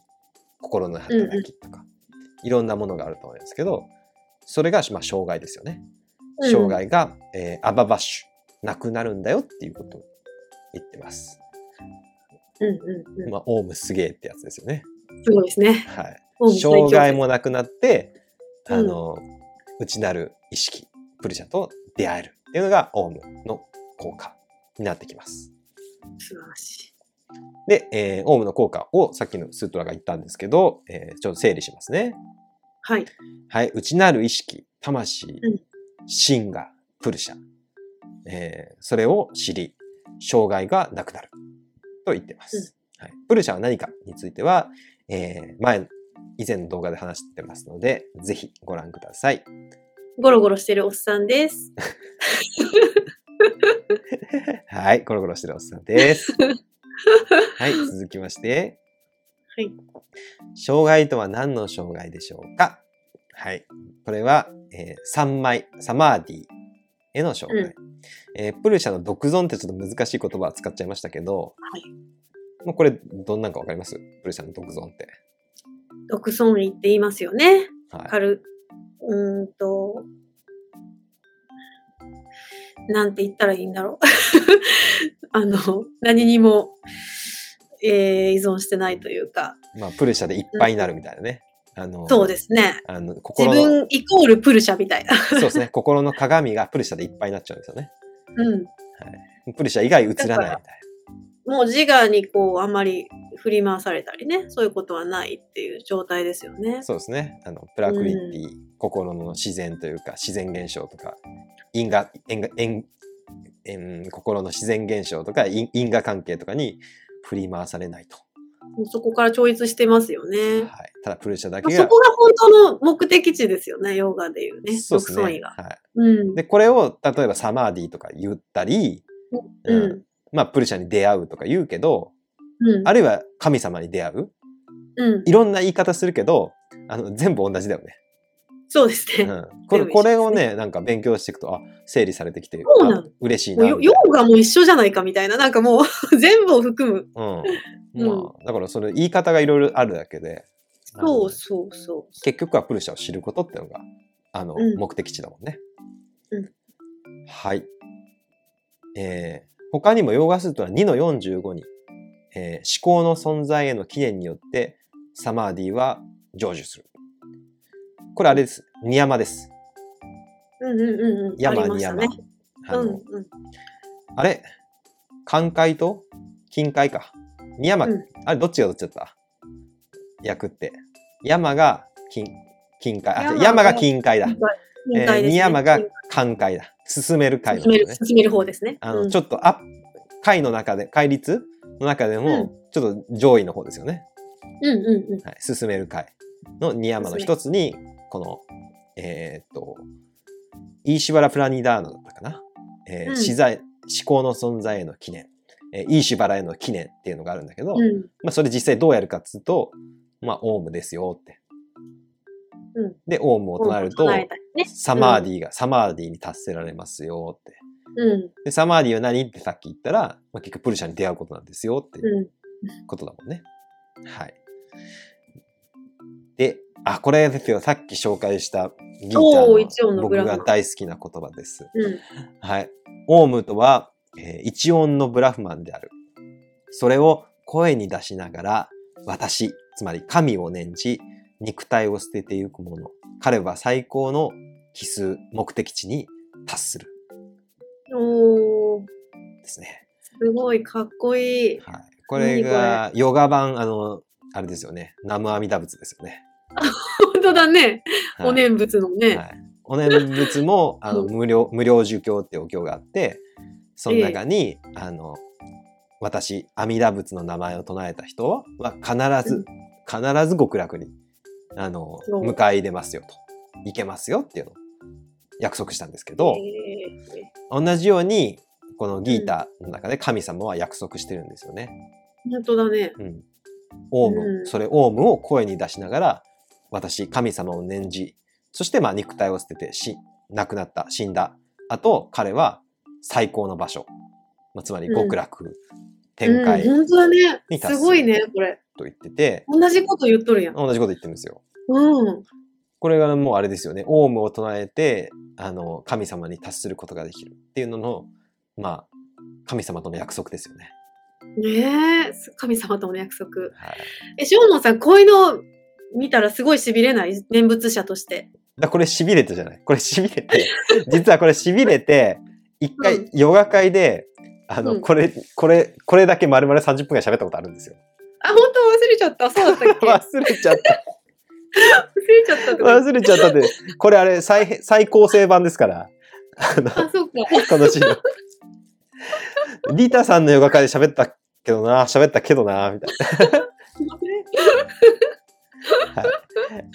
Speaker 2: 心の働きとか、いろんなものがあると思いますけど、それが、まあ、障害ですよね。
Speaker 3: うん
Speaker 2: 障害が、えーアババッシュ、なくなるんだよっていうことを言ってます。
Speaker 3: うんうんうん。
Speaker 2: まあ、オウムすげえってやつですよね。
Speaker 3: すごいですね。
Speaker 2: はい。障害もなくなって、
Speaker 3: うん
Speaker 2: あの、内なる意識、プルシャと出会えるっていうのがオウムの効果になってきます。
Speaker 3: 素晴らしい。
Speaker 2: で、えーオウムの効果をさっきのスートラが言ったんですけど、えーちょっと整理しますね。
Speaker 3: はい。
Speaker 2: はい。内なる意識、魂、
Speaker 3: うん
Speaker 2: 心がプルシャ。えーそれを知り、障害がなくなる。と言ってます。はい。プルシャは何かについては、えー前、以前の動画で話してますので、ぜひご覧ください。
Speaker 3: ゴロゴロしてるおっさんです。
Speaker 2: はい。コロコロしてるおっさんです。はい。続きまして。
Speaker 3: はい。
Speaker 2: 障害とは何の障害でしょうか？はい。これは、えー三枚、サマーディへの障害。えープルシャの独尊ってちょっと難しい言葉を使っちゃいましたけど、
Speaker 3: はい。
Speaker 2: もうこれどんなんかわかります？プルシャの独尊って。
Speaker 3: 独尊理って言いますよね。
Speaker 2: はい。
Speaker 3: カル、うーんと、なんて言ったらいいんだろう。あの、何にも、えー依存してないというか、
Speaker 2: まあ、プルシャでいっぱいになるみたいなね。あの、
Speaker 3: そうですね。
Speaker 2: あの、
Speaker 3: 自分イコールプルシャみたいな。
Speaker 2: そうですね。心の鏡がプルシャでいっぱいになっちゃうんですよね。
Speaker 3: うん。
Speaker 2: プルシャ以外映らないみたいな。
Speaker 3: もう自我にこう、あんまり振り回されたりね、そういうことはないっていう状態ですよね。
Speaker 2: そうですね。あの、プラクリティ、心の自然というか、自然現象とか、因果、因果、因因心の自然現象とか、因因果関係とかに振り回されないと。
Speaker 3: そこから超越してますよね。
Speaker 2: はい。ただ、プルシャだけが
Speaker 3: そこ、が本当の目的地ですよね、ヨガでいうね。
Speaker 2: そうですね。は
Speaker 3: うん
Speaker 2: い。。で、これを、例えばサマーディとか言ったり、
Speaker 3: う
Speaker 2: うん
Speaker 3: ん。
Speaker 2: まあ、プルシャに出会うとか言うけど、
Speaker 3: うん。
Speaker 2: あるいは神様に出会う。
Speaker 3: うん。
Speaker 2: いろんな言い方するけど、あの、全部同じだよね。
Speaker 3: そうですね。
Speaker 2: うん。これ、これをね、なんか勉強していくと、あ、整理されてきて、
Speaker 3: そう
Speaker 2: 嬉しいな。
Speaker 3: ヨガも一緒じゃないかみたいな、なんかもう 全部を含む。
Speaker 2: うん。まあ、だからそれ言い方がいろいろあるだけで、
Speaker 3: そうそうそ
Speaker 2: 結局はプルシャを知ることっていうのが、あの、
Speaker 3: うん
Speaker 2: 目的地だもんね。
Speaker 3: うん
Speaker 2: はい。えー、他にもヨーガスートラ2の45に、えー思考の存在への記念によって、サマーディは成就する。これあれです。ニヤマです。
Speaker 3: う。うんうんうんうん。
Speaker 2: 山ニヤマ。あの、
Speaker 3: うんうん。
Speaker 2: あれ？寛解と？近海か。ニヤマ、
Speaker 3: うん
Speaker 2: あれどっちがどっちだった？役って。山が近、近海。あ、山
Speaker 3: 山が
Speaker 2: が近海だ。えー、
Speaker 3: 深海ですね
Speaker 2: ニヤマが寛解だ。進める回の
Speaker 3: 進める、
Speaker 2: ね。
Speaker 3: 進める方ですね。
Speaker 2: あの、
Speaker 3: うん
Speaker 2: ちょっとアップ、回の中で、回率の中で
Speaker 3: うん
Speaker 2: も、ちょっと上位の方ですよね。
Speaker 3: うんうんうん。
Speaker 2: はい。進める回のニヤマの一つに、この、えーっと、イーシュバラ・プラニダーノだったかな。えー
Speaker 3: うん
Speaker 2: 資材、思考の存在への記念。えーイーシュバラへの記念っていうのがあるんだけど、
Speaker 3: うん。
Speaker 2: まあ、それ実際どうやるかっつうと、まあ、オウムですよって。
Speaker 3: うん
Speaker 2: で、オウムを唱えると
Speaker 3: ね
Speaker 2: サマーディが、サマーディに達せられますよって。
Speaker 3: うん。
Speaker 2: で、サマーディは何？ってさっき言ったら、まあ、結局プルシャに出会うことなんですよっていう
Speaker 3: うん。
Speaker 2: ことだもんね。はい。で、あ、これですよ。さっき紹介したギータ
Speaker 3: おー
Speaker 2: の僕が大好きな言葉です。
Speaker 3: うん。
Speaker 2: はい。オウムとは、えー一音のブラフマンである。それを声に出しながら、私、つまり神を念じ、肉体を捨ててゆく者。彼は最高の奇数、目的地に達する。
Speaker 3: おー、
Speaker 2: ですね。
Speaker 3: すごいかっこいい。
Speaker 2: はい。これが、ヨガ版、あの、あれですよね。南無阿弥陀仏ですよね。
Speaker 3: 本当だね。
Speaker 2: はい
Speaker 3: お念仏のね。
Speaker 2: はい。お念仏も、あの、
Speaker 3: うん
Speaker 2: 無料、無料儒教ってお経があって、その中に、あの、私、阿弥陀仏の名前を唱えた人は必ず、必ず極楽に、あの、迎え入れますよと。行けますよっていうのを約束したんですけど、
Speaker 3: え
Speaker 2: 同じように、このギータの中で神様は約束してるんですよね。
Speaker 3: ー本当だね。
Speaker 2: うん。オウム、
Speaker 3: うん
Speaker 2: それオウムを声に出しながら、私、神様を念じ、そしてまあ肉体を捨ててし、亡くなった、死んだ。あと、彼は最高の場所。まあ、つまり極楽、
Speaker 3: うん、本当だね
Speaker 2: に。達する
Speaker 3: すごいね、これ。
Speaker 2: と言ってて、
Speaker 3: 同じこと言っとるやん。
Speaker 2: 同じこと言ってるんですよ。
Speaker 3: うん。
Speaker 2: これがもうあれですよね。オウムを唱えて、あの、神様に達することができるっていうのの、まあ、神様との約束ですよね。
Speaker 3: ねえ、神様との約束。
Speaker 2: はい。
Speaker 3: え、しょうもんさん、こういうの見たらすごい痺れない？念仏者として。
Speaker 2: だこれ痺れてじゃない？これ痺れて、実はこれ痺れて、一
Speaker 3: う
Speaker 2: 回ヨガ会で、あの、
Speaker 3: うん
Speaker 2: これ、これ、これだけ丸々30分ぐらい喋ったことあるんですよ。
Speaker 3: あ、本当？忘れちゃった。そうだったっけ？忘
Speaker 2: 忘れちゃった。
Speaker 3: れちゃった。
Speaker 2: 忘れちゃったって。これあれ、最、最高成版ですから。あの、
Speaker 3: あ、そうか。
Speaker 2: この資料。リータさんのヨガ会で喋ったけどな、喋ったけどな、みたいな。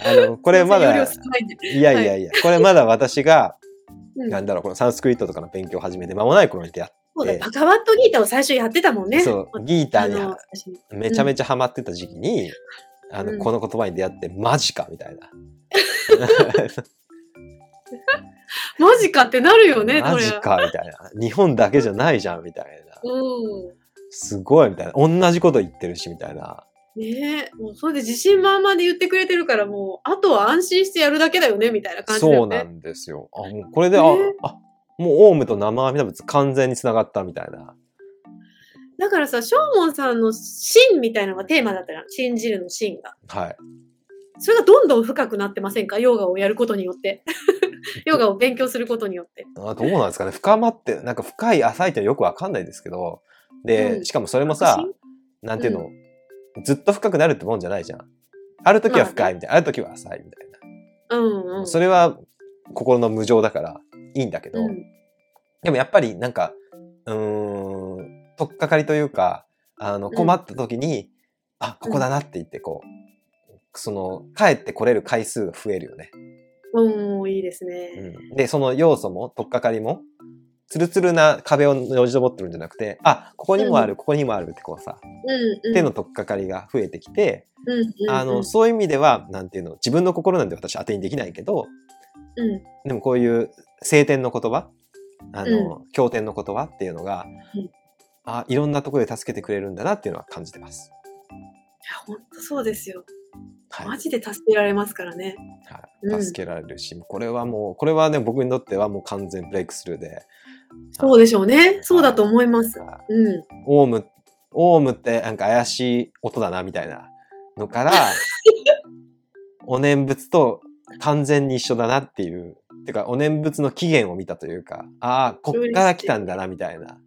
Speaker 2: あの、これまだ
Speaker 3: 容量、少ないんで。
Speaker 2: いやいやいや、これまだ私が、
Speaker 3: うん
Speaker 2: なんだろう、このサンスクリットとかの勉強を始めて間もない頃に出会っ
Speaker 3: そうだ、バカワットギータを最初やってたもんね。
Speaker 2: そう、ギーターに
Speaker 3: あの
Speaker 2: めちゃめちゃハマってた時期に、あの、
Speaker 3: うん
Speaker 2: この言葉に出会って、マジかみたいな。
Speaker 3: マジかってなるよね。
Speaker 2: マジかみたいな。日本だけじゃないじゃんみたいな。
Speaker 3: うん。
Speaker 2: すごいみたいな。同じこと言ってるしみたいな。
Speaker 3: ねえ、もうそれで自信満々で言ってくれてるから、もう、あとは安心してやるだけだよね、みたいな感じだ
Speaker 2: そ
Speaker 3: よね。
Speaker 2: うなんですよ。あ、もうこれで、あ
Speaker 3: ね、
Speaker 2: あ、もうオウムと生阿弥陀仏完全に繋がったみたいな。
Speaker 3: だからさ、ショーモンさんの芯みたいなのがテーマだったら、信じるの芯が。
Speaker 2: はい。
Speaker 3: それがどんどん深くなってませんか？ヨガをやることによって。ヨガを勉強することによって。
Speaker 2: あどうなんですかね？深まって、なんか深い浅いってよくわかんないですけど、で、
Speaker 3: うん
Speaker 2: しかもそれもさ、なんていうの、ずっと深くなるってもんじゃないじゃん。ある時は深いみたいな、ある時は浅いみたいな。
Speaker 3: うんうん。
Speaker 2: それは心の無常だからいいんだけど、
Speaker 3: うん。
Speaker 2: でもやっぱりなんか、うーん、とっかかりというか、あの、
Speaker 3: ん
Speaker 2: 困った時に、あ、ここだなって言ってこう、その、帰ってこれる回数が増えるよね。
Speaker 3: うん、いいですね。
Speaker 2: うん、で、その要素も、とっかかりも、ツルツルな壁をよじ登ってるんじゃなくて、あ、ここにもある、
Speaker 3: うん
Speaker 2: ここにもあるってこうさ、
Speaker 3: うん、うん。
Speaker 2: 手のとっかかりが増えてきて、
Speaker 3: うん、うん。
Speaker 2: あの、そういう意味では、なんていうの、自分の心なんて私当てにできないけど、
Speaker 3: うん、
Speaker 2: でもこういう聖典の言葉、あの、経典の言葉っていうのが、
Speaker 3: うん
Speaker 2: あ、いろんなところで助けてくれるんだなっていうのは感じてます。
Speaker 3: いや、ほんとそうですよ。
Speaker 2: はい。
Speaker 3: マジで助けられますからね。
Speaker 2: はい、
Speaker 3: うん
Speaker 2: 助けられるし、これはもう、これはね、僕にとってはもう完全ブレイクスルーで、
Speaker 3: そうでしょうね。そうだと思います。
Speaker 2: はい
Speaker 3: うん。
Speaker 2: オウム、オウムってなんか怪しい音だなみたいなのから、お念仏と完全に一緒だなっていう、てかお念仏の起源を見たというか、ああ、こっから来たんだなみたいな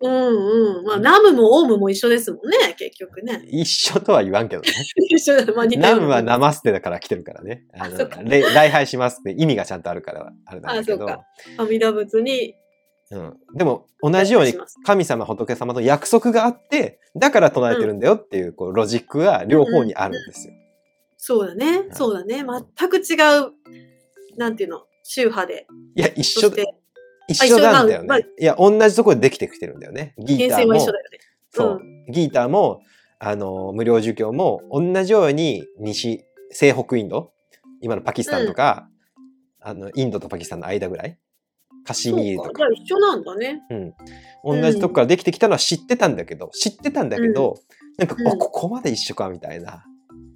Speaker 3: うんうん。まあ、ナムもオウムも一緒ですもんね、結局ね。
Speaker 2: 一緒とは言わんけどね。
Speaker 3: 一緒だ。まあ、似たような
Speaker 2: ナムはナマステだから来てるからね。あの
Speaker 3: あそっか
Speaker 2: 礼礼拝しますって意味がちゃんとあるからあれなんだけど。
Speaker 3: あそっか阿弥陀仏に、
Speaker 2: うん、でも同じように神様仏様と約束があってだから唱えてるんだよっていうこうロジックが両方にあるんですよ。
Speaker 3: そうだね、
Speaker 2: い。
Speaker 3: そうだね。全く違う、なんていうの、宗派で。
Speaker 2: いや一緒
Speaker 3: そして、
Speaker 2: 一緒なんだよね。
Speaker 3: まあまあ
Speaker 2: いや同じところでできてきてるんだよね。ギー
Speaker 3: 編
Speaker 2: ターも。
Speaker 3: 成は一緒だよね。
Speaker 2: そう、ギーターもあの無料儒教も同じように西西北インド今のパキスタンとか、あのインドとパキスタンの間ぐらい？カシミールとか。
Speaker 3: か。一緒なんだね。
Speaker 2: うん、同じとこからできてきたのは知ってたんだけど知ってたんだけど、なんか、
Speaker 3: うん。
Speaker 2: あここまで一緒かみたいな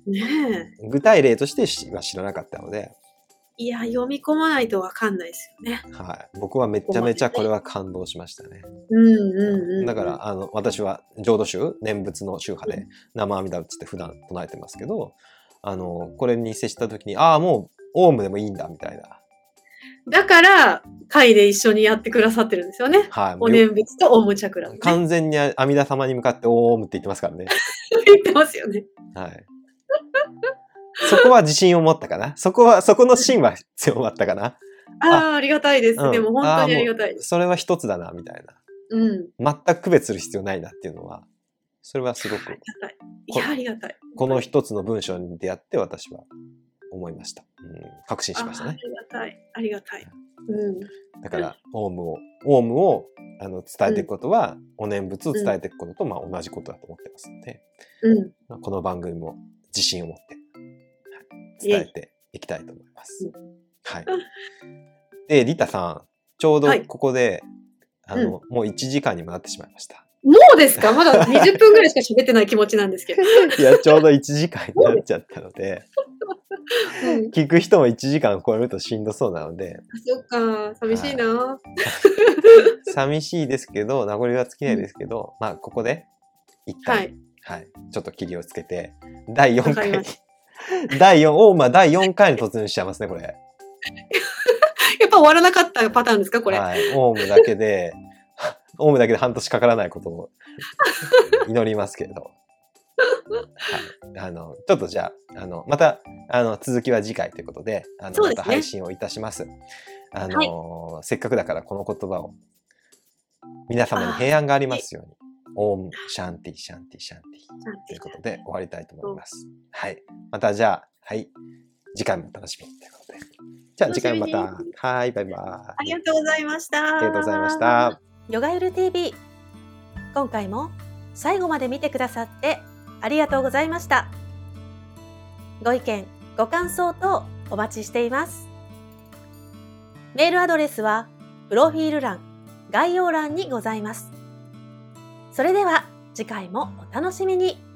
Speaker 3: ね
Speaker 2: 具体例としてしは知らなかったので、
Speaker 3: え。いや、読み込まないとわかんないですよね。
Speaker 2: はい、僕はめちゃめちゃこれは感動しましたね。
Speaker 3: うんうんうん。
Speaker 2: だから、あの私は浄土宗念仏の宗派で生阿弥陀仏って普段唱えてますけどあのこれに接した時にああもうオウムでもいいんだみたいな、
Speaker 3: だから、会で一緒にやってくださってるんですよね。
Speaker 2: はい、も
Speaker 3: お
Speaker 2: う
Speaker 3: 念仏とオウムチャクラ、ね。
Speaker 2: 完全に阿弥陀様に向かってオウムって言ってますからね。
Speaker 3: 言ってますよね。
Speaker 2: はい。そこは自信を持ったかな？そこは、そこの芯は強まったかな？
Speaker 3: ああ、ありがたいです。
Speaker 2: うん
Speaker 3: でも本当にありがたい。
Speaker 2: それは一つだな、みたいな。
Speaker 3: うん。
Speaker 2: 全く区別する必要ないなっていうのは、それはすごく、
Speaker 3: ありがたい。いや、ありがたい。
Speaker 2: この一つの文章に出会って私は思いました。うん、確信しましたね。
Speaker 3: あありがたい。ありがたい。うん。
Speaker 2: だから、オウムを、オウムをあの伝えていくことは、お念仏を伝えていくことと、まあ、同じことだと思ってますので、
Speaker 3: うん。
Speaker 2: まあこの番組も自信を持って、はい伝えていきたいと思います。はい。で、リタさん、ちょうど
Speaker 3: はい。
Speaker 2: ここで、あの、もう1時間にもなってしまいました。
Speaker 3: もうですか？まだ20分ぐらいしか喋ってない気持ちなんですけど。
Speaker 2: いや、ちょうど1時間になっちゃったので、
Speaker 3: うん、
Speaker 2: 聞く人も1時間超えるとしんどそうなので、
Speaker 3: そっか、寂しいな。
Speaker 2: 寂しいですけど、名残は尽きないですけど、まあ、ここで、一旦、
Speaker 3: は
Speaker 2: はい。い、ちょっと切りをつけて、第4回に 第4、おまあ、第4回に突入しちゃいますね、これ。
Speaker 3: やっぱ終わらなかったパターンですかこれ？
Speaker 2: はい、オウムだけで、オウムだけで半年かからないことを祈りますけれど。はい、あのちょっとじゃああのまたあの続きは次回ということであの
Speaker 3: ね
Speaker 2: また配信をいたします。あの、せっかくだからこの言葉を皆様に平安がありますように。オウムシャンティシャンティシャンティということで終わりたいと思います。はい。またじゃあ、はい。次回もお楽しみにということで。じゃあ次回もまた。はい、バイバイ。
Speaker 3: ありがとうございました。
Speaker 2: ありがとうございました。
Speaker 1: ヨガゆる TV 今回も最後まで見てくださってありがとうございましたご意見ご感想等お待ちしていますメールアドレスはプロフィール欄概要欄にございますそれでは次回もお楽しみに。